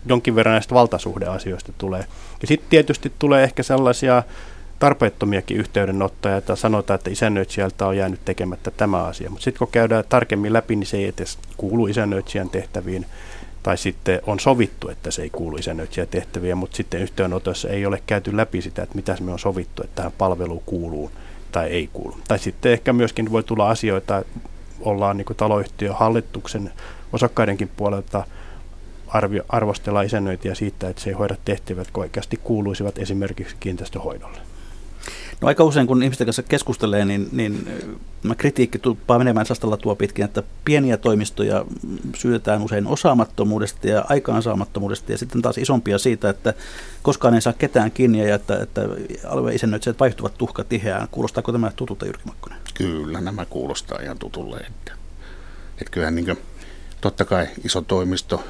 Speaker 3: jonkin verran näistä valtasuhdeasioista tulee. Ja sitten tietysti tulee ehkä sellaisia tarpeettomiakin yhteydenottoja, että sanotaan, että isännöitsijältä on jäänyt tekemättä tämä asia. Mutta sitten kun käydään tarkemmin läpi, niin se ei edes kuulu isännöitsijän tehtäviin, tai sitten on sovittu, että se ei kuulu isännöitsijän tehtäviin, mutta sitten yhteydenotossa ei ole käyty läpi sitä, että mitä me on sovittu, että tähän palveluun kuuluu tai ei kuulu. Tai sitten ehkä myöskin voi tulla asioita, ollaan niin taloyhtiön hallituksen osakkaidenkin puolelta – arvio, arvostella isännöintiä siitä, että se ei hoida tehtävät, jotka oikeasti kuuluisivat esimerkiksi kiinteistöhoidolle.
Speaker 1: No aika usein, kun ihmisten kanssa keskustelee, niin, niin mä kritiikki tuppaa menemään sastalla tuo pitkin, että pieniä toimistoja syytetään usein osaamattomuudesta ja aikaansaamattomuudesta ja sitten taas isompia siitä, että koskaan ei saa ketään kiinni ja että, että alueen isännöitsijät vaihtuvat tuhka tiheään. Kuulostaako tämä tutulta Jyrki Makkonen?
Speaker 2: Kyllä, nämä kuulostaa ihan tutulle. Että, että kyllähän niin kuin totta kai iso toimisto,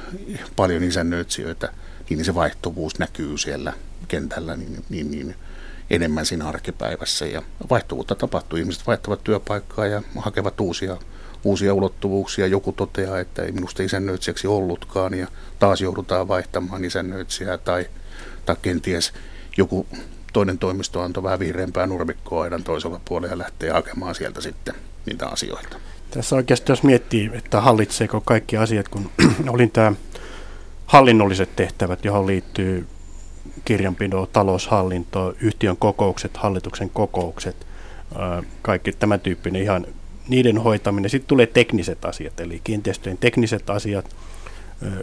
Speaker 2: paljon isännöitsijöitä, niin se vaihtuvuus näkyy siellä kentällä niin, niin, niin enemmän siinä arkipäivässä. Ja vaihtuvuutta tapahtuu. Ihmiset vaihtavat työpaikkaa ja hakevat uusia, uusia ulottuvuuksia. Joku toteaa, että ei minusta isännöitsijäksi ollutkaan ja taas joudutaan vaihtamaan isännöitsijää tai, tai kenties joku toinen toimisto antoi vähän vihreämpää nurmikkoa aidan toisella puolella ja lähtee hakemaan sieltä sitten niitä asioita.
Speaker 3: Tässä oikeasti jos miettii, että hallitseeko kaikki asiat, kun [CLEARS THROAT] olin tämä hallinnolliset tehtävät, johon liittyy kirjanpito, taloushallinto, yhtiön kokoukset, hallituksen kokoukset, kaikki tämä tyyppinen ihan niiden hoitaminen. Sitten tulee tekniset asiat, eli kiinteistöjen tekniset asiat,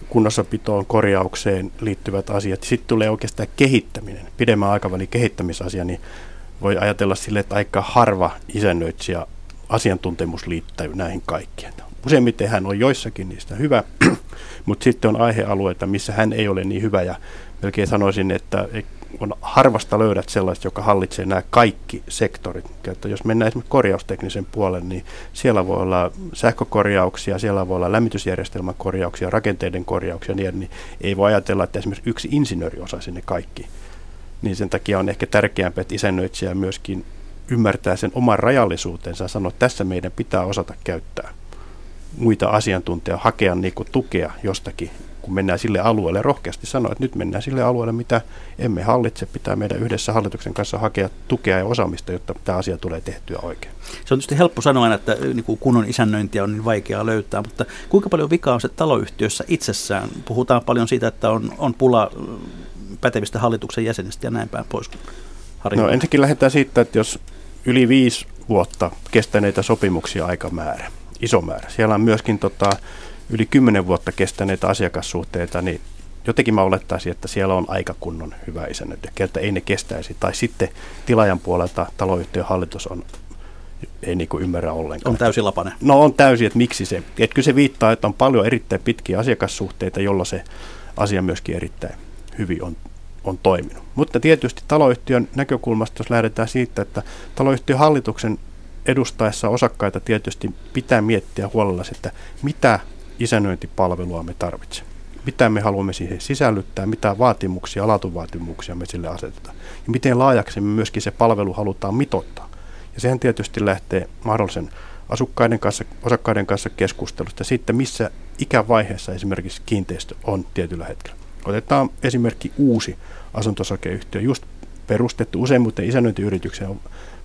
Speaker 3: kunnossapitoon, korjaukseen liittyvät asiat. Sitten tulee oikeastaan kehittäminen, pidemmän aikavälin kehittämisasia, niin voi ajatella sille, että aika harva isännöitsijä asiantuntemus liittyy näihin kaikkeen. Useimmiten hän on joissakin niistä hyvä, [CLEARS THROAT] mutta sitten on aihealueita, missä hän ei ole niin hyvä ja melkein sanoisin, että on harvasta löydät sellaista, joka hallitsee nämä kaikki sektorit. Että jos mennään esimerkiksi korjausteknisen puolen, niin siellä voi olla sähkökorjauksia, siellä voi olla lämmitysjärjestelmän korjauksia, rakenteiden korjauksia, niin, niin ei voi ajatella, että esimerkiksi yksi insinööri osaisi ne kaikki. Niin sen takia on ehkä tärkeämpää, että isännöitsijä myöskin ymmärtää sen oman rajallisuutensa ja sanoo, että tässä meidän pitää osata käyttää muita asiantuntijoita, hakea niin tukea jostakin kun mennään sille alueelle, rohkeasti sanoa, että nyt mennään sille alueelle, mitä emme hallitse. Pitää meidän yhdessä hallituksen kanssa hakea tukea ja osaamista, jotta tämä asia tulee tehtyä oikein.
Speaker 1: Se on tietysti helppo sanoa, että niin kuin kunnon isännöintiä on niin vaikeaa löytää, mutta kuinka paljon vikaa on se taloyhtiössä itsessään? Puhutaan paljon siitä, että on, on pula pätevistä hallituksen jäsenistä ja näin päin pois.
Speaker 3: Harjoittaa. No ensinnäkin lähdetään siitä, että jos yli viisi vuotta kestäneitä sopimuksia aikamäärä, iso määrä. Siellä on myöskin tota, yli kymmenen vuotta kestäneitä asiakassuhteita, niin jotenkin mä olettaisin, että siellä on aika kunnon hyvä isännöinti, keltä ei ne kestäisi. Tai sitten tilaajan puolelta taloyhtiön hallitus on ei niin kuin ymmärrä ollenkaan.
Speaker 1: On täysin lapane.
Speaker 3: No on täysin, että miksi se. Että kyllä se viittaa, että on paljon erittäin pitkiä asiakassuhteita, jolla se asia myöskin erittäin hyvin on, on toiminut. Mutta tietysti taloyhtiön näkökulmasta, jos lähdetään siitä, että taloyhtiön hallituksen edustaessa osakkaita tietysti pitää miettiä huolella, että mitä isännöintipalvelua me tarvitsemme. Mitä me haluamme siihen sisällyttää, mitä vaatimuksia, laatuvaatimuksia me sille asetetaan. Ja miten laajaksi me myöskin se palvelu halutaan mitoittaa. Ja sehän tietysti lähtee mahdollisen asukkaiden kanssa, osakkaiden kanssa keskustelusta siitä, missä ikävaiheessa esimerkiksi kiinteistö on tietyllä hetkellä. Otetaan esimerkki uusi asuntosakeyhtiö, just perustettu useimmiten isännöintiyrityksen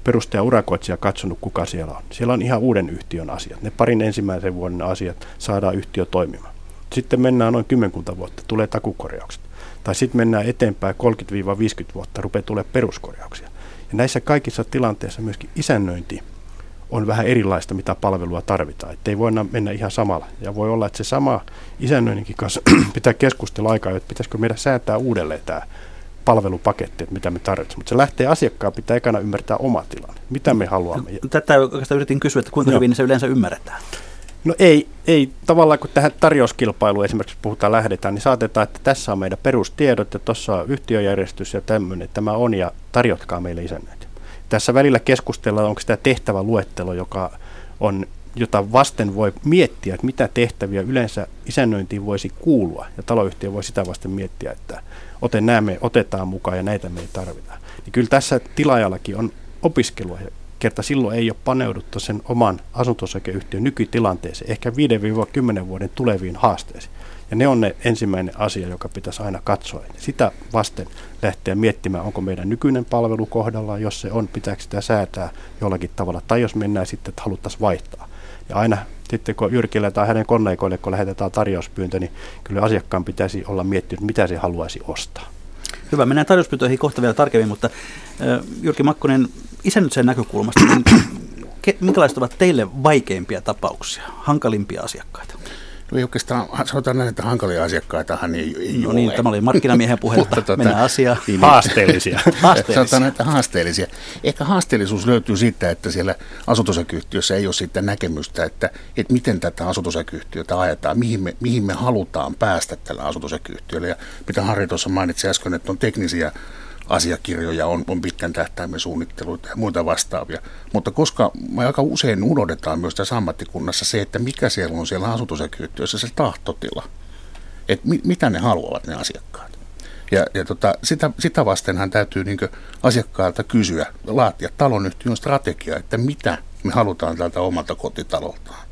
Speaker 3: perustaja urakoitsija katsonut, kuka siellä on. Siellä on ihan uuden yhtiön asiat. Ne parin ensimmäisen vuoden asiat saadaan yhtiö toimimaan. Sitten mennään noin kymmenkunta vuotta, tulee takukorjaukset. Tai sitten mennään eteenpäin 30-50 vuotta, rupeaa tulee peruskorjauksia. Ja näissä kaikissa tilanteissa myöskin isännöinti on vähän erilaista, mitä palvelua tarvitaan. Että ei voida mennä ihan samalla. Ja voi olla, että se sama isännöinninkin kanssa [CLEARS THROAT] pitää keskustella aikaa, että pitäisikö meidän säätää uudelleen tämä palvelupaketti, että mitä me tarvitsemme. Mutta se lähtee asiakkaan, pitää ekana ymmärtää oma tilanne, mitä me haluamme.
Speaker 1: Tätä oikeastaan yritin kysyä, että kuinka no. hyvin se yleensä ymmärretään.
Speaker 3: No ei, ei, tavallaan kun tähän tarjouskilpailuun esimerkiksi puhutaan lähdetään, niin saatetaan, että tässä on meidän perustiedot ja tuossa on yhtiöjärjestys ja tämmöinen, tämä on ja tarjotkaa meille isännöitä. Tässä välillä keskustellaan, onko tämä tehtävä luettelo, joka on jota vasten voi miettiä, että mitä tehtäviä yleensä isännöintiin voisi kuulua. Ja taloyhtiö voi sitä vasten miettiä, että ote nämä me otetaan mukaan ja näitä me ei tarvita. Niin kyllä tässä tilaajallakin on opiskelua ja kerta silloin ei ole paneuduttu sen oman asuntosakeyhtiön nykytilanteeseen, ehkä 5-10 vuoden tuleviin haasteisiin. Ja ne on ne ensimmäinen asia, joka pitäisi aina katsoa. Sitä vasten lähteä miettimään, onko meidän nykyinen palvelu kohdallaan, jos se on, pitääkö sitä säätää jollakin tavalla, tai jos mennään sitten, että haluttaisiin vaihtaa. Ja aina sitten kun Jyrkille tai hänen konneikoille, kun lähetetään tarjouspyyntö, niin kyllä asiakkaan pitäisi olla miettinyt, mitä se haluaisi ostaa.
Speaker 1: Hyvä, mennään tarjouspyyntöihin kohta vielä tarkemmin, mutta Jyrki Makkonen, isännyksen näkökulmasta, niin [COUGHS] minkälaiset ovat teille vaikeimpia tapauksia, hankalimpia asiakkaita?
Speaker 2: No ei oikeastaan, sanotaan näin, että hankalia asiakkaitahan ei, ei
Speaker 1: no
Speaker 2: ole.
Speaker 1: niin, tämä oli markkinamiehen puhetta, tota, mennään asiaan.
Speaker 3: Niin, haasteellisia.
Speaker 1: haasteellisia. [LAUGHS]
Speaker 2: Sanotaan, että haasteellisia. Ehkä haasteellisuus löytyy siitä, että siellä asuntosakeyhtiössä ei ole siitä näkemystä, että, että miten tätä asuntosakeyhtiötä ajetaan, mihin me, mihin me halutaan päästä tällä asuntosakeyhtiöllä. Ja mitä Harri tuossa mainitsi äsken, että on teknisiä asiakirjoja, on, on pitkän tähtäimen suunnitteluita ja muita vastaavia. Mutta koska me aika usein unohdetaan myös tässä ammattikunnassa se, että mikä siellä on siellä asuntosakeyhtiössä se tahtotila. Että mi, mitä ne haluavat ne asiakkaat. Ja, ja tota, sitä, sitä vastenhan täytyy niin asiakkaalta kysyä, laatia talonyhtiön strategia, että mitä me halutaan tältä omalta kotitaloltaan.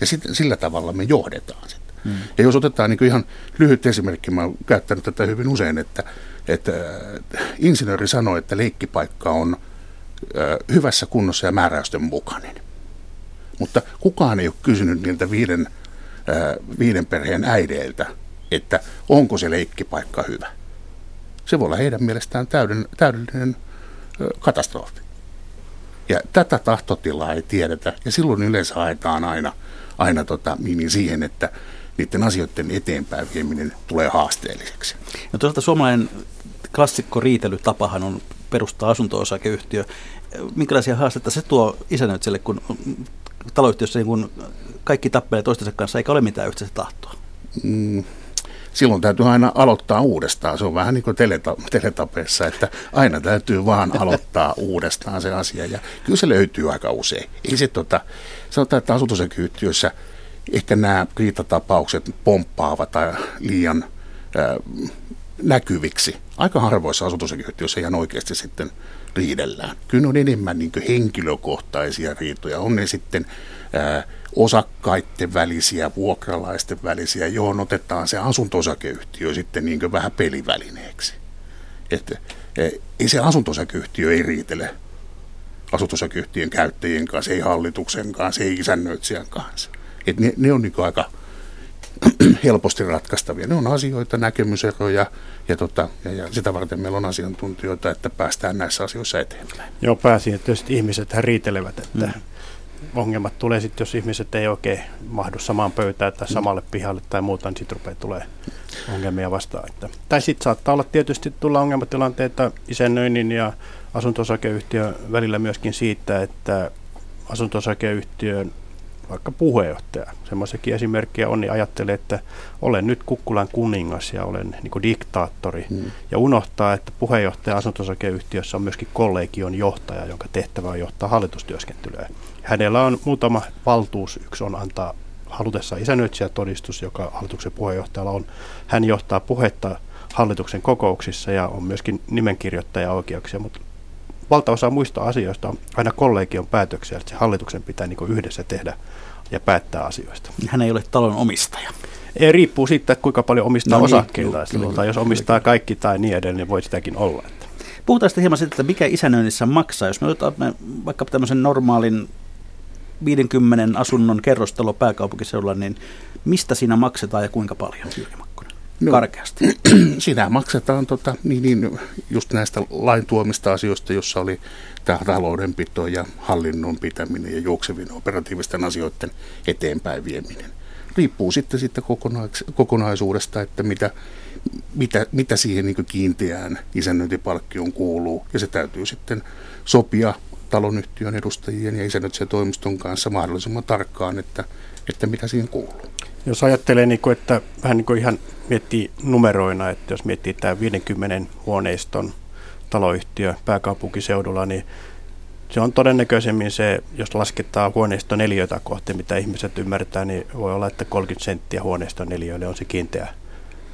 Speaker 2: Ja sit, sillä tavalla me johdetaan sitä. Hmm. Ja jos otetaan niin ihan lyhyt esimerkki, mä oon käyttänyt tätä hyvin usein, että että äh, insinööri sanoi, että leikkipaikka on äh, hyvässä kunnossa ja määräysten mukainen. Mutta kukaan ei ole kysynyt niiltä viiden, äh, viiden perheen äideiltä, että onko se leikkipaikka hyvä. Se voi olla heidän mielestään täydellinen, täydellinen katastrofi. Ja tätä tahtotilaa ei tiedetä, ja silloin yleensä haetaan aina, aina tota, niin siihen, että niiden asioiden eteenpäin vieminen tulee haasteelliseksi.
Speaker 1: No toisaalta suomalainen klassikko riitelytapahan on perustaa asunto-osakeyhtiö. Minkälaisia haasteita se tuo isännöitselle, kun taloyhtiössä niin kun kaikki tappelee toistensa kanssa eikä ole mitään yhteistä tahtoa?
Speaker 2: Mm, silloin täytyy aina aloittaa uudestaan. Se on vähän niin kuin teleta, teletapeessa, että aina täytyy vaan aloittaa [LAUGHS] uudestaan se asia. Ja kyllä se löytyy aika usein. Ei se tota, sanotaan, että asuntosekyyhtiöissä ehkä nämä riitatapaukset pomppaavat tai liian ää, näkyviksi. Aika harvoissa asuntosekyyhtiöissä ihan oikeasti sitten riidellään. Kyllä on enemmän niin henkilökohtaisia riitoja. On ne sitten ää, osakkaiden välisiä, vuokralaisten välisiä, johon otetaan se asunto-osakeyhtiö sitten niin vähän pelivälineeksi. Että e, ei se asunto-osakeyhtiö ei riitele asunto-osakeyhtiön käyttäjien kanssa, ei hallituksen kanssa, ei isännöitsijän kanssa. Et ne, ne on niin aika [CLEARS THROAT] helposti ratkaistavia. Ne on asioita, näkemyseroja ja, tota, ja, ja sitä varten meillä on asiantuntijoita, että päästään näissä asioissa eteenpäin.
Speaker 3: Joo, että ihmiset riitelevät, että mm ongelmat tulee sitten, jos ihmiset ei oikein mahdu samaan pöytään tai samalle pihalle tai muuta, niin sitten rupeaa tulee ongelmia vastaan. Että. Tai sitten saattaa olla tietysti tulla ongelmatilanteita isännöinnin ja asunto välillä myöskin siitä, että asunto vaikka puheenjohtaja, semmoisiakin esimerkkejä on, niin ajattelee, että olen nyt Kukkulan kuningas ja olen niin diktaattori. Mm. Ja unohtaa, että puheenjohtaja asuntosakeyhtiössä on myöskin kollegion johtaja, jonka tehtävä on johtaa hallitustyöskentelyä. Hänellä on muutama valtuus. Yksi on antaa halutessa isännöitsijätodistus, joka hallituksen puheenjohtajalla on. Hän johtaa puhetta hallituksen kokouksissa ja on myöskin nimenkirjoittaja oikeuksia, mutta valtaosa muista asioista on aina kollegion päätöksiä, että se hallituksen pitää niin yhdessä tehdä ja päättää asioista.
Speaker 1: Hän ei ole talon omistaja.
Speaker 3: Ei, riippuu siitä, että kuinka paljon omistaa no, niin, osakkeita. Niin, tai jos omistaa kaikki tai niin edelleen, niin voi sitäkin olla. Että.
Speaker 1: Puhutaan sitten hieman siitä, että mikä isännöinnissä maksaa. Jos me otamme vaikka tämmöisen normaalin 50 asunnon kerrostalo pääkaupunkiseudulla, niin mistä siinä maksetaan ja kuinka paljon, Jyrki Makkonen? No, Karkeasti. [CLEARS THROAT]
Speaker 2: Siinä maksetaan tota, niin, niin, just näistä lain tuomista asioista, jossa oli tämä taloudenpito ja hallinnon pitäminen ja juoksevien operatiivisten asioiden eteenpäin vieminen. Riippuu sitten, sitten kokonaisuudesta, että mitä, mitä, mitä siihen niin kiinteään isännöintipalkkioon kuuluu. Ja se täytyy sitten sopia talonyhtiön edustajien ja isännöitsijän toimiston kanssa mahdollisimman tarkkaan, että, että mitä siihen kuuluu.
Speaker 3: Jos ajattelee, niin kuin, että vähän niin kuin ihan miettii numeroina, että jos miettii tämä 50 huoneiston taloyhtiö pääkaupunkiseudulla, niin se on todennäköisemmin se, jos lasketaan huoneiston neliöitä kohti, mitä ihmiset ymmärtää, niin voi olla, että 30 senttiä huoneiston neliöille on se kiinteä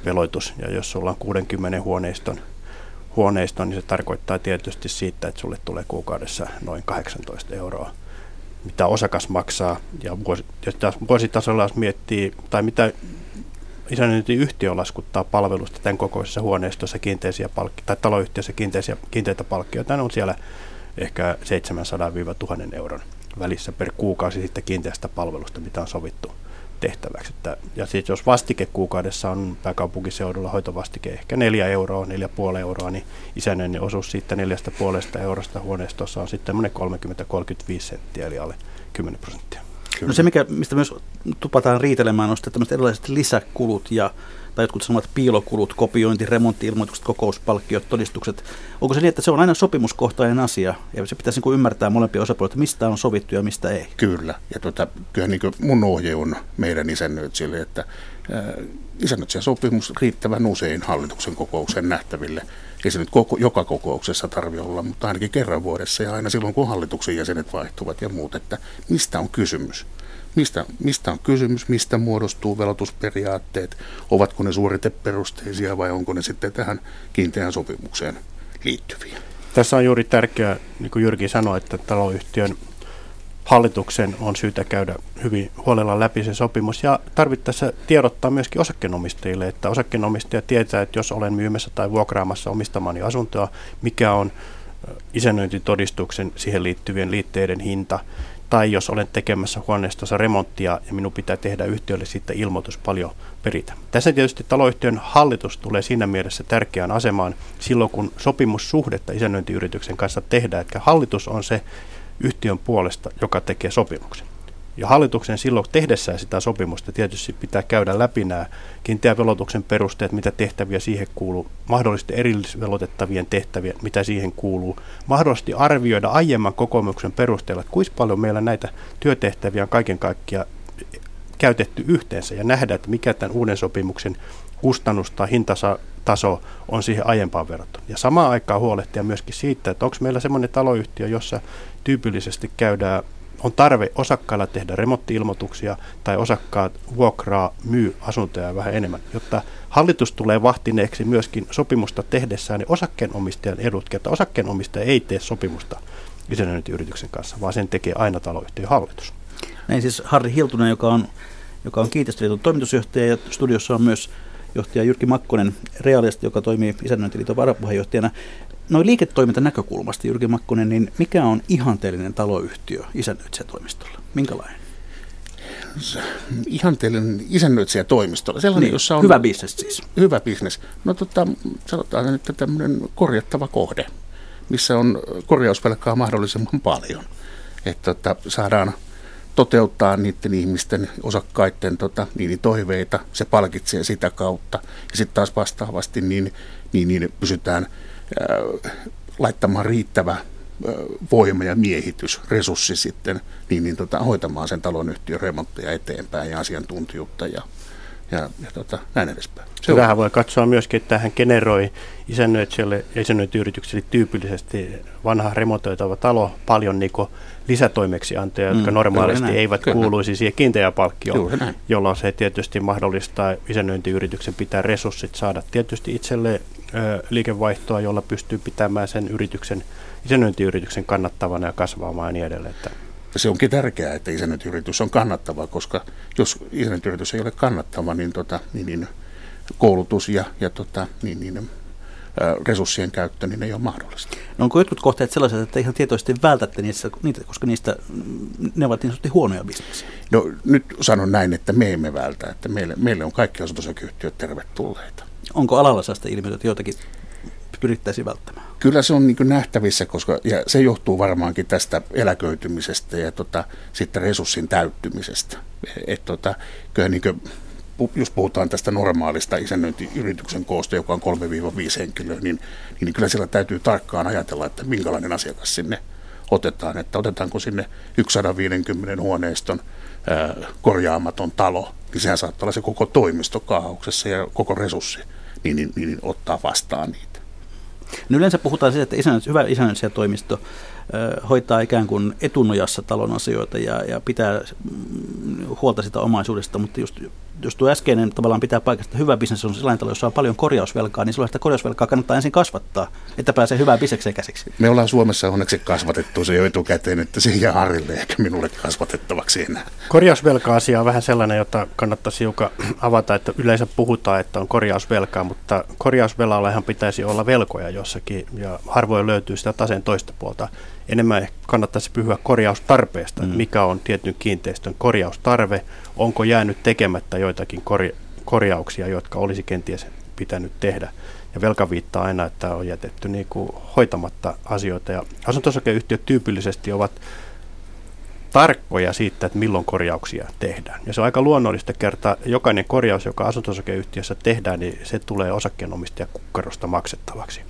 Speaker 3: veloitus. Ja jos sulla on 60 huoneiston huoneistoon, niin se tarkoittaa tietysti siitä, että sulle tulee kuukaudessa noin 18 euroa, mitä osakas maksaa. Ja vuosi, jos taas vuositasolla jos miettii, tai mitä yhtiö laskuttaa palvelusta tämän kokoisessa huoneistossa kiinteisiä palkki, tai taloyhtiössä kiinteisiä, kiinteitä palkkioita, on siellä ehkä 700-1000 euron välissä per kuukausi sitten kiinteästä palvelusta, mitä on sovittu tehtäväksi. Että, ja sitten jos vastike kuukaudessa on pääkaupunkiseudulla hoitovastike ehkä 4 euroa, 4,5 euroa, niin isännöinnin osuus siitä 4,5 eurosta huoneistossa on sitten 30-35 senttiä, eli alle 10 prosenttia.
Speaker 1: No se, mikä, mistä myös tupataan riitelemään, on sitten tämmöiset erilaiset lisäkulut ja tai jotkut sanovat piilokulut, kopiointi, remontti-ilmoitukset, kokouspalkkiot, todistukset. Onko se niin, että se on aina sopimuskohtainen asia ja se pitäisi niin ymmärtää molempia osapuolia, mistä on sovittu ja mistä ei?
Speaker 2: Kyllä. Ja tuota, kyllä niin mun ohje on meidän isännöitsijille, että isännöitsijän sopimus riittävän usein hallituksen kokouksen nähtäville. Ei se nyt koko, joka kokouksessa tarvitse olla, mutta ainakin kerran vuodessa ja aina silloin, kun hallituksen jäsenet vaihtuvat ja muut, että mistä on kysymys mistä, mistä on kysymys, mistä muodostuu velotusperiaatteet, ovatko ne suoriteperusteisia vai onko ne sitten tähän kiinteään sopimukseen liittyviä.
Speaker 3: Tässä on juuri tärkeää, niin kuin Jyrki sanoi, että taloyhtiön hallituksen on syytä käydä hyvin huolella läpi se sopimus ja tarvittaessa tiedottaa myöskin osakkeenomistajille, että osakkeenomistaja tietää, että jos olen myymässä tai vuokraamassa omistamani asuntoa, mikä on isännöintitodistuksen siihen liittyvien liitteiden hinta, tai jos olen tekemässä huoneistossa remonttia ja minun pitää tehdä yhtiölle sitten ilmoitus paljon peritä. Tässä tietysti taloyhtiön hallitus tulee siinä mielessä tärkeään asemaan silloin, kun sopimussuhdetta isännöintiyrityksen kanssa tehdään, että hallitus on se yhtiön puolesta, joka tekee sopimuksen. Ja hallituksen silloin tehdessään sitä sopimusta tietysti pitää käydä läpi nämä kiinteävelotuksen perusteet, mitä tehtäviä siihen kuuluu, mahdollisesti erillisvelotettavien tehtäviä, mitä siihen kuuluu, mahdollisesti arvioida aiemman kokoomuksen perusteella, että kuinka paljon meillä näitä työtehtäviä on kaiken kaikkiaan käytetty yhteensä ja nähdä, että mikä tämän uuden sopimuksen kustannus tai hintataso on siihen aiempaan verrattuna. Ja samaan aikaan huolehtia myöskin siitä, että onko meillä semmoinen taloyhtiö, jossa tyypillisesti käydään on tarve osakkailla tehdä remonttiilmoituksia tai osakkaat vuokraa, myy asuntoja vähän enemmän, jotta hallitus tulee vahtineeksi myöskin sopimusta tehdessään niin osakkeenomistajan edut, että osakkeenomistaja ei tee sopimusta isännöintiyrityksen kanssa, vaan sen tekee aina taloyhtiön hallitus.
Speaker 1: Näin siis Harri Hiltunen, joka on, joka on Kiinteistöliiton toimitusjohtaja ja studiossa on myös johtaja Jyrki Makkonen Realista, joka toimii isännöintiliiton varapuheenjohtajana. Noin liiketoimintanäkökulmasta, Jyrki Makkonen, niin mikä on ihanteellinen taloyhtiö isännöitsijätoimistolla? Minkälainen?
Speaker 2: Ihanteellinen isännöitsijätoimistolla. Sellainen,
Speaker 1: niin,
Speaker 2: jossa on...
Speaker 1: Hyvä bisnes siis.
Speaker 2: Hyvä bisnes. No tota, sanotaan nyt tämmöinen korjattava kohde, missä on korjausvelkaa mahdollisimman paljon. Että tota, saadaan toteuttaa niiden ihmisten, osakkaiden tota, niin toiveita, se palkitsee sitä kautta. Ja sitten taas vastaavasti niin, niin, niin pysytään ää, laittamaan riittävä voima ja miehitys, resurssi sitten, niin, niin tota, hoitamaan sen talonyhtiön remontteja eteenpäin ja asiantuntijuutta ja, ja, ja tota, näin edespäin.
Speaker 3: Se Vähän voi katsoa myöskin, että hän generoi isännöitsijälle ja isännöintiyritykselle tyypillisesti vanha remontoitava talo paljon niin lisätoimeksiantoja, jotka mm, normaalisti eivät kyllä. kuuluisi siihen kiinteäpalkkioon, jolloin se tietysti mahdollistaa isännöintiyrityksen pitää resurssit saada tietysti itselle ö, liikevaihtoa, jolla pystyy pitämään sen yrityksen, isännöintiyrityksen kannattavana ja kasvamaan ja niin edelleen. Että
Speaker 2: se onkin tärkeää, että isännöintiyritys on kannattava, koska jos isännöintiyritys ei ole kannattava, niin, tota, niin, niin koulutus ja, ja tota, niin, niin, resurssien käyttö, niin ei ole mahdollista.
Speaker 1: No onko jotkut kohteet sellaiset, että ihan tietoisesti vältätte niistä, niitä, koska niistä ne ovat niin sanotusti huonoja bisneksiä?
Speaker 2: No nyt sanon näin, että me emme vältä, että meille, meille on kaikki asuntosakeyhtiöt tervetulleita.
Speaker 1: Onko alalla sellaista ilmiötä, että joitakin pyrittäisiin välttämään?
Speaker 2: Kyllä se on niin nähtävissä, koska ja se johtuu varmaankin tästä eläköitymisestä ja tota, sitten resurssin täyttymisestä. Et, tota, kyllä niin jos puhutaan tästä normaalista isännöintiyrityksen koosta, joka on 3-5 henkilöä, niin, niin kyllä siellä täytyy tarkkaan ajatella, että minkälainen asiakas sinne otetaan. Että otetaanko sinne 150 huoneiston ää, korjaamaton talo, niin sehän saattaa olla se koko toimisto kaauksessa ja koko resurssi, niin, niin, niin, niin ottaa vastaan niitä.
Speaker 1: No yleensä puhutaan siitä, että isännöitsijä, hyvä isännöitsijätoimisto hoitaa ikään kuin etunojassa talon asioita ja, ja pitää mm, huolta sitä omaisuudesta, mutta just jos tuo äskeinen tavallaan pitää paikasta, hyvä bisnes on sellainen talo, jossa on paljon korjausvelkaa, niin silloin sitä korjausvelkaa kannattaa ensin kasvattaa, että pääsee hyvään bisnekseen käsiksi.
Speaker 2: Me ollaan Suomessa onneksi kasvatettu se jo etukäteen, että se jää Harille eikä minulle kasvatettavaksi enää.
Speaker 3: Korjausvelka-asia on vähän sellainen, jota kannattaisi hiukan [CLEARS THROAT] avata, että yleensä puhutaan, että on korjausvelkaa, mutta korjausvelallahan pitäisi olla velkoja jossakin ja harvoin löytyy sitä taseen toista puolta enemmän kannattaisi pyhyä korjaustarpeesta, mm. mikä on tietyn kiinteistön korjaustarve, onko jäänyt tekemättä joitakin korja- korjauksia, jotka olisi kenties pitänyt tehdä. Ja velka viittaa aina, että on jätetty niin kuin hoitamatta asioita. Ja asuntosakeyhtiöt tyypillisesti ovat tarkkoja siitä, että milloin korjauksia tehdään. Ja se on aika luonnollista kertaa, jokainen korjaus, joka asuntosakeyhtiössä tehdään, niin se tulee osakkeenomistajan kukkarosta maksettavaksi.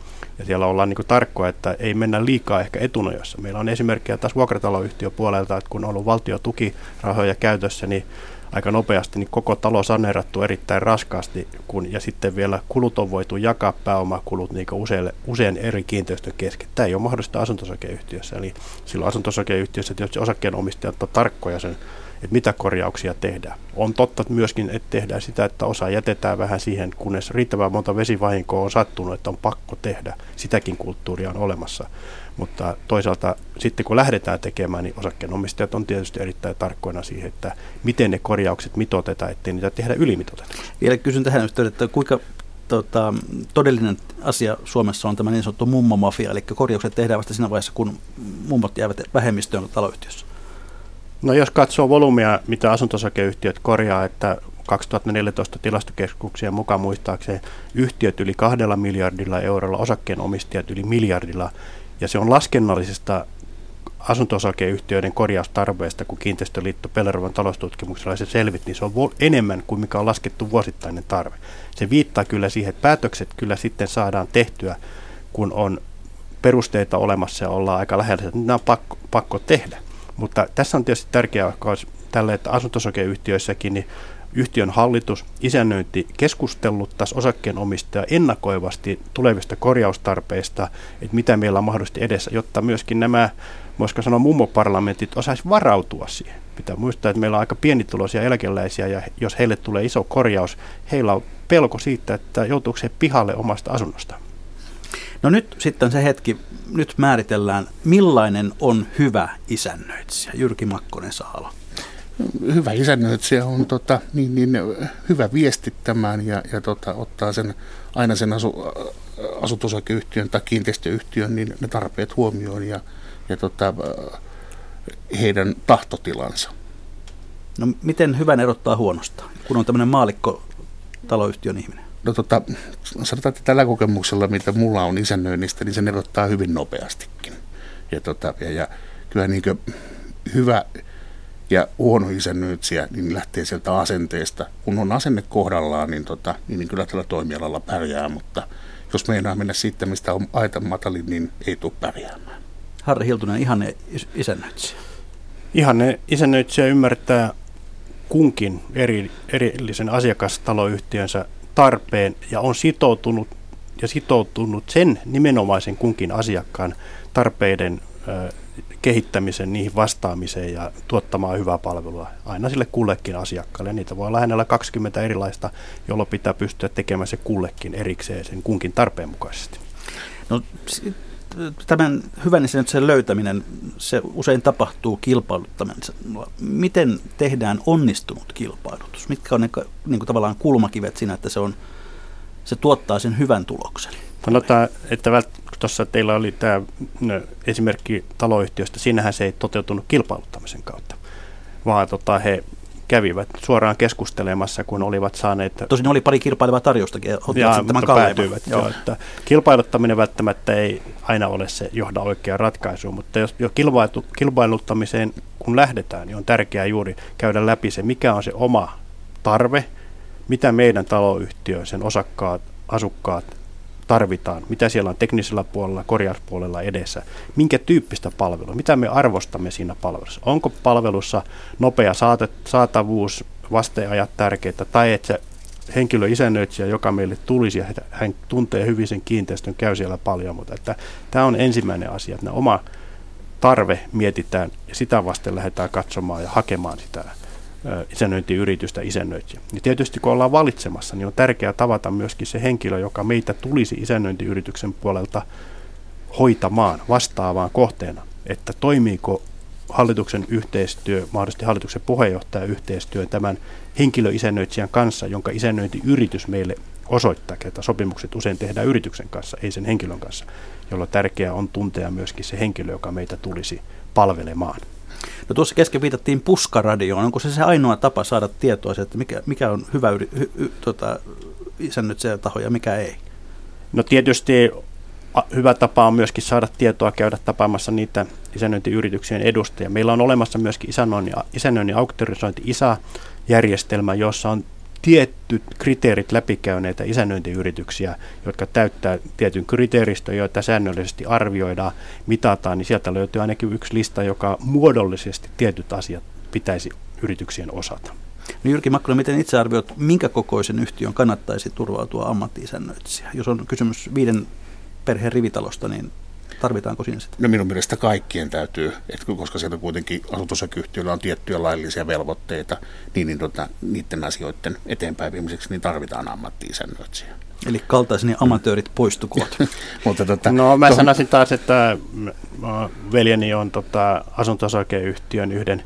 Speaker 3: Ja siellä ollaan niin tarkkoja, että ei mennä liikaa ehkä etunojassa. Meillä on esimerkkejä taas vuokrataloyhtiöpuolelta, että kun on ollut valtiotukirahoja käytössä, niin aika nopeasti niin koko talo saneerattu erittäin raskaasti, kun, ja sitten vielä kulut on voitu jakaa pääomakulut niin useille, usein eri kiinteistön kesken. Tämä ei ole mahdollista asuntosakeyhtiössä, eli silloin asuntosakeyhtiössä tietysti osakkeenomistajat on tarkkoja sen että mitä korjauksia tehdään. On totta myöskin, että tehdään sitä, että osa jätetään vähän siihen, kunnes riittävän monta vesivahinkoa on sattunut, että on pakko tehdä. Sitäkin kulttuuria on olemassa. Mutta toisaalta sitten kun lähdetään tekemään, niin osakkeenomistajat on tietysti erittäin tarkkoina siihen, että miten ne korjaukset mitotetaan, ettei niitä tehdä ylimitotetuksi.
Speaker 1: Vielä kysyn tähän että kuinka tota, todellinen asia Suomessa on tämä niin sanottu mummomafia, eli korjaukset tehdään vasta siinä vaiheessa, kun mummot jäävät vähemmistöön taloyhtiössä.
Speaker 3: No jos katsoo volyymia, mitä asuntosakeyhtiöt korjaa, että 2014 tilastokeskuksien mukaan muistaakseen yhtiöt yli kahdella miljardilla eurolla, osakkeenomistajat yli miljardilla, ja se on laskennallisesta asunto-osakeyhtiöiden korjaustarpeesta, kun Kiinteistöliitto Pellervovan taloustutkimuksella se selvit, niin se on enemmän kuin mikä on laskettu vuosittainen tarve. Se viittaa kyllä siihen, että päätökset kyllä sitten saadaan tehtyä, kun on perusteita olemassa ja ollaan aika lähellä, että nämä on pakko, pakko tehdä. Mutta tässä on tietysti tärkeää tälle, että asunto-osakeyhtiöissäkin niin yhtiön hallitus isännöinti keskusteluttaisi osakkeenomistaja ennakoivasti tulevista korjaustarpeista, että mitä meillä on mahdollisesti edessä, jotta myöskin nämä, voisiko sanoa mummoparlamentit, osaisi varautua siihen. Pitää muistaa, että meillä on aika pienituloisia eläkeläisiä ja jos heille tulee iso korjaus, heillä on pelko siitä, että joutuuko he pihalle omasta asunnosta.
Speaker 1: No nyt sitten se hetki, nyt määritellään, millainen on hyvä isännöitsijä. Jyrki Makkonen Saalo
Speaker 2: hyvä isännöitsijä on tota, niin, niin, hyvä viestittämään ja, ja tota, ottaa sen, aina sen asu, asutusosakeyhtiön tai kiinteistöyhtiön niin ne tarpeet huomioon ja, ja tota, heidän tahtotilansa.
Speaker 1: No miten hyvän erottaa huonosta, kun on tämmöinen maalikko taloyhtiön ihminen?
Speaker 2: No tota, sanotaan, että tällä kokemuksella, mitä mulla on isännöinnistä, niin se erottaa hyvin nopeastikin. Ja, tota, ja, ja kyllä niin hyvä ja huono isännöitsijä niin lähtee sieltä asenteesta. Kun on asenne kohdallaan, niin, tota, niin, niin kyllä tällä toimialalla pärjää, mutta jos meinaa mennä siitä, mistä on aita matalin, niin ei tule pärjäämään.
Speaker 1: Harri Hiltunen, ihanne isännöitsijä.
Speaker 3: Ihanne isännöitsijä ymmärtää kunkin eri, erillisen asiakastaloyhtiönsä tarpeen ja on sitoutunut ja sitoutunut sen nimenomaisen kunkin asiakkaan tarpeiden kehittämisen, niihin vastaamiseen ja tuottamaan hyvää palvelua aina sille kullekin asiakkaalle. Niitä voi olla hänellä 20 erilaista, jolloin pitää pystyä tekemään se kullekin erikseen sen kunkin tarpeen mukaisesti.
Speaker 1: No, tämän hyvän sen löytäminen, se usein tapahtuu kilpailuttaminen. Miten tehdään onnistunut kilpailutus? Mitkä on ne niin kuin tavallaan kulmakivet siinä, että se, on, se tuottaa sen hyvän tuloksen?
Speaker 3: Sanotaan, että tuossa teillä oli tämä esimerkki taloyhtiöstä, siinähän se ei toteutunut kilpailuttamisen kautta, vaan tota, he kävivät suoraan keskustelemassa, kun olivat saaneet...
Speaker 1: Tosin oli pari kilpailevaa tarjoustakin,
Speaker 3: ja, mutta päätyivät. Joo. Jo, että kilpailuttaminen välttämättä ei aina ole se johda oikea ratkaisu, mutta jos jo kilpailuttamiseen kun lähdetään, niin on tärkeää juuri käydä läpi se, mikä on se oma tarve, mitä meidän taloyhtiö, sen osakkaat, asukkaat tarvitaan, mitä siellä on teknisellä puolella, korjauspuolella edessä, minkä tyyppistä palvelua, mitä me arvostamme siinä palvelussa. Onko palvelussa nopea saatavuus, vasteajat tärkeitä, tai että henkilö isännöitsijä, joka meille tulisi, ja hän tuntee hyvin sen kiinteistön, käy siellä paljon, mutta että tämä on ensimmäinen asia, että oma tarve mietitään ja sitä vasten lähdetään katsomaan ja hakemaan sitä isännöintiyritystä isännöitsijä. Ja tietysti kun ollaan valitsemassa, niin on tärkeää tavata myöskin se henkilö, joka meitä tulisi isännöintiyrityksen puolelta hoitamaan vastaavaan kohteena, että toimiiko hallituksen yhteistyö, mahdollisesti hallituksen puheenjohtaja yhteistyö tämän henkilöisännöitsijän kanssa, jonka isännöintiyritys meille osoittaa, että sopimukset usein tehdään yrityksen kanssa, ei sen henkilön kanssa, jolloin tärkeää on tuntea myöskin se henkilö, joka meitä tulisi palvelemaan.
Speaker 1: No tuossa kesken viitattiin puskaradioon. Onko se se ainoa tapa saada tietoa, että mikä, mikä on hyvä yri, hy, hy, tota, se taho ja mikä ei?
Speaker 3: No tietysti hyvä tapa on myöskin saada tietoa, käydä tapaamassa niitä isännöintiyrityksien edustajia. Meillä on olemassa myöskin isännöinnin, isännöinnin auktorisointi ISA-järjestelmä, jossa on tietyt kriteerit läpikäyneitä isännöintiyrityksiä, jotka täyttää tietyn kriteeristön, joita säännöllisesti arvioidaan, mitataan, niin sieltä löytyy ainakin yksi lista, joka muodollisesti tietyt asiat pitäisi yrityksien osata.
Speaker 1: No Jyrki Makkola, miten itse arvioit, minkä kokoisen yhtiön kannattaisi turvautua ammatti Jos on kysymys viiden perheen rivitalosta, niin Tarvitaanko siinä sitä?
Speaker 2: No minun mielestä kaikkien täytyy, että koska sieltä kuitenkin asutusosakeyhtiöillä on tiettyjä laillisia velvoitteita, niin, niin tota, niiden asioiden eteenpäin viimeiseksi niin tarvitaan ammatti-isännöitsijä.
Speaker 1: Eli kaltaiseni amatöörit poistukoot. [LAUGHS]
Speaker 3: Mutta tota, no mä to... sanoisin taas, että veljeni on tota, asunto-osakeyhtiön yhden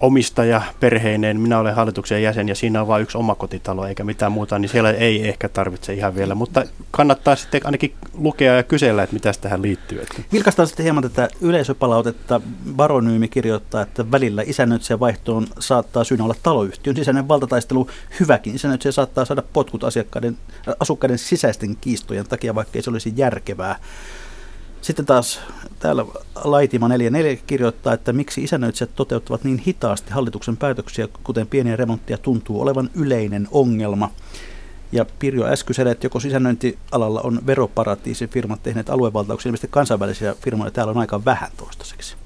Speaker 3: omistaja perheinen, minä olen hallituksen jäsen ja siinä on vain yksi omakotitalo eikä mitään muuta, niin siellä ei ehkä tarvitse ihan vielä, mutta kannattaa sitten ainakin lukea ja kysellä, että mitä tähän liittyy.
Speaker 1: Vilkastaan sitten hieman tätä yleisöpalautetta. Baronyymi kirjoittaa, että välillä isännöitsijän vaihtoon saattaa syynä olla taloyhtiön sisäinen valtataistelu hyväkin. Isännöitsijä saattaa saada potkut asiakkaiden, asukkaiden sisäisten kiistojen takia, vaikka ei se olisi järkevää. Sitten taas täällä Laitima 44 kirjoittaa, että miksi isännöitsijät toteuttavat niin hitaasti hallituksen päätöksiä, kuten pieniä remontteja tuntuu olevan yleinen ongelma. Ja Pirjo Äskyselle, että joko sisännöintialalla on veroparatiisifirmat tehneet aluevaltauksia, ilmeisesti kansainvälisiä firmoja täällä on aika vähän toistaiseksi.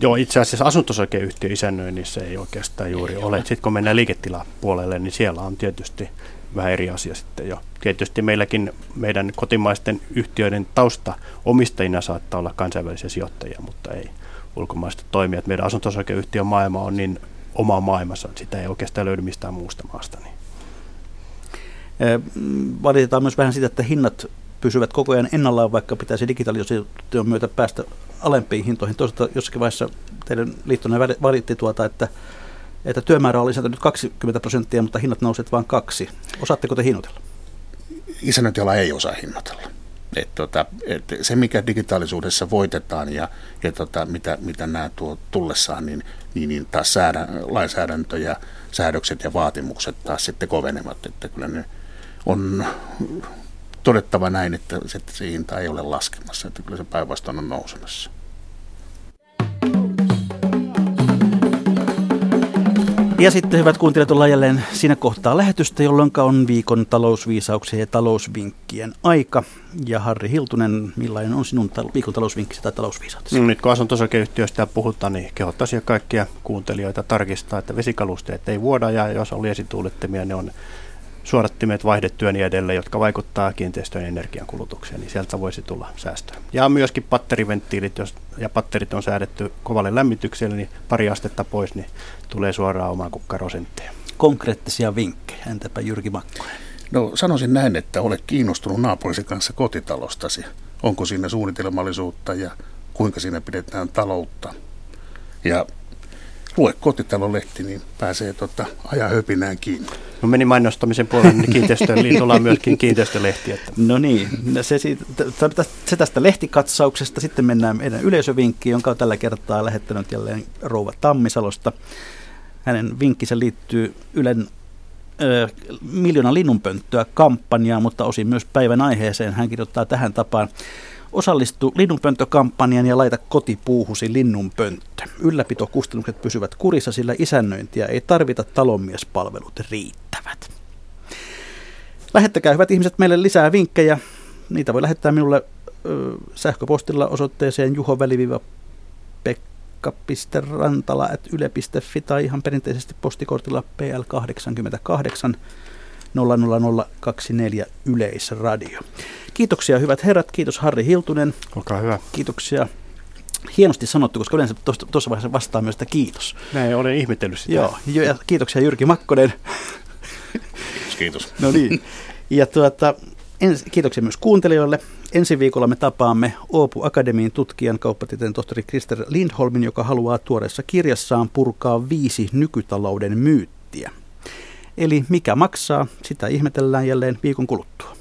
Speaker 3: Joo, itse asiassa asuntosakeyhtiö isännöinnissä ei oikeastaan juuri ei ole. Sitten kun mennään liiketilapuolelle, niin siellä on tietysti vähän eri asia sitten jo. Tietysti meilläkin meidän kotimaisten yhtiöiden tausta omistajina saattaa olla kansainvälisiä sijoittajia, mutta ei ulkomaista toimijat. Meidän asuntosakeyhtiön maailma on niin oma maailmassa, että sitä ei oikeastaan löydy mistään muusta maasta. Niin.
Speaker 1: Valitetaan myös vähän sitä, että hinnat pysyvät koko ajan ennallaan, vaikka pitäisi digitalisaation myötä päästä alempiin hintoihin. Toisaalta jossakin vaiheessa teidän liittonne valitti tuota, että, että työmäärä on lisääntynyt 20 prosenttia, mutta hinnat nousevat vain kaksi. Osaatteko te hinnoitella?
Speaker 2: Isännöintiala ei osaa hinnoitella. Et tota, et se, mikä digitaalisuudessa voitetaan ja, ja tota, mitä, mitä nämä tuo tullessaan, niin, niin, niin taas säädä, lainsäädäntö ja säädökset ja vaatimukset taas sitten kovenevat. Että kyllä ne on todettava näin, että se, se hinta ei ole laskemassa, että kyllä se päinvastoin on nousemassa.
Speaker 1: Ja sitten hyvät kuuntelijat, ollaan jälleen siinä kohtaa lähetystä, jolloin on viikon talousviisauksia ja talousvinkkien aika. Ja Harri Hiltunen, millainen on sinun tal- viikon talousvinkki tai talousviisautesi?
Speaker 3: No, nyt kun asuntosakeyhtiöistä puhutaan, niin kehottaisin kaikkia kuuntelijoita tarkistaa, että vesikalusteet ei vuoda ja jos on liesituulettimia, ne on suodattimet vaihdettyä ja niin edelleen, jotka vaikuttaa kiinteistöjen energiankulutukseen, niin sieltä voisi tulla säästöä. Ja myöskin patteriventtiilit, jos ja patterit on säädetty kovalle lämmitykselle, niin pari astetta pois, niin tulee suoraan omaan kukkarosentteja.
Speaker 1: Konkreettisia vinkkejä, entäpä Jyrki Makkonen?
Speaker 2: No sanoisin näin, että ole kiinnostunut naapurisi kanssa kotitalostasi. Onko siinä suunnitelmallisuutta ja kuinka siinä pidetään taloutta. Ja lue kotitalolehti, niin pääsee tota, aja höpinään kiinni.
Speaker 3: No meni mainostamisen puolelle, niin kiinteistön liitolla on myöskin kiinteistölehti. Että.
Speaker 1: No niin, no se, siitä, se tästä lehtikatsauksesta. Sitten mennään meidän yleisövinkkiin, jonka on tällä kertaa lähettänyt jälleen Rouva Tammisalosta. Hänen vinkkisä liittyy Ylen ö, miljoona linnunpönttöä kampanjaan, mutta osin myös päivän aiheeseen. Hän kirjoittaa tähän tapaan. Osallistu linnunpönttökampanjan ja laita kotipuuhusi linnunpönttö. Ylläpitokustannukset pysyvät kurissa, sillä isännöintiä ei tarvita, talonmiespalvelut riittävät. Lähettäkää hyvät ihmiset meille lisää vinkkejä. Niitä voi lähettää minulle ö, sähköpostilla osoitteeseen juhoväliviva pekka.rantala.yle.fi tai ihan perinteisesti postikortilla PL88 00024 Yleisradio. Kiitoksia hyvät herrat, kiitos Harri Hiltunen.
Speaker 3: Olkaa hyvä.
Speaker 1: Kiitoksia. Hienosti sanottu, koska yleensä tuossa vaiheessa vastaa myös sitä kiitos.
Speaker 3: Näin, olen ihmetellyt sitä.
Speaker 1: Joo, ja kiitoksia Jyrki Makkonen.
Speaker 2: Kiitos, kiitos.
Speaker 1: No niin, ja tuota, ens, kiitoksia myös kuuntelijoille. Ensi viikolla me tapaamme Oopu Akademiin tutkijan kauppatieteen tohtori Krister Lindholmin, joka haluaa tuoreessa kirjassaan purkaa viisi nykytalouden myyttiä. Eli mikä maksaa, sitä ihmetellään jälleen viikon kuluttua.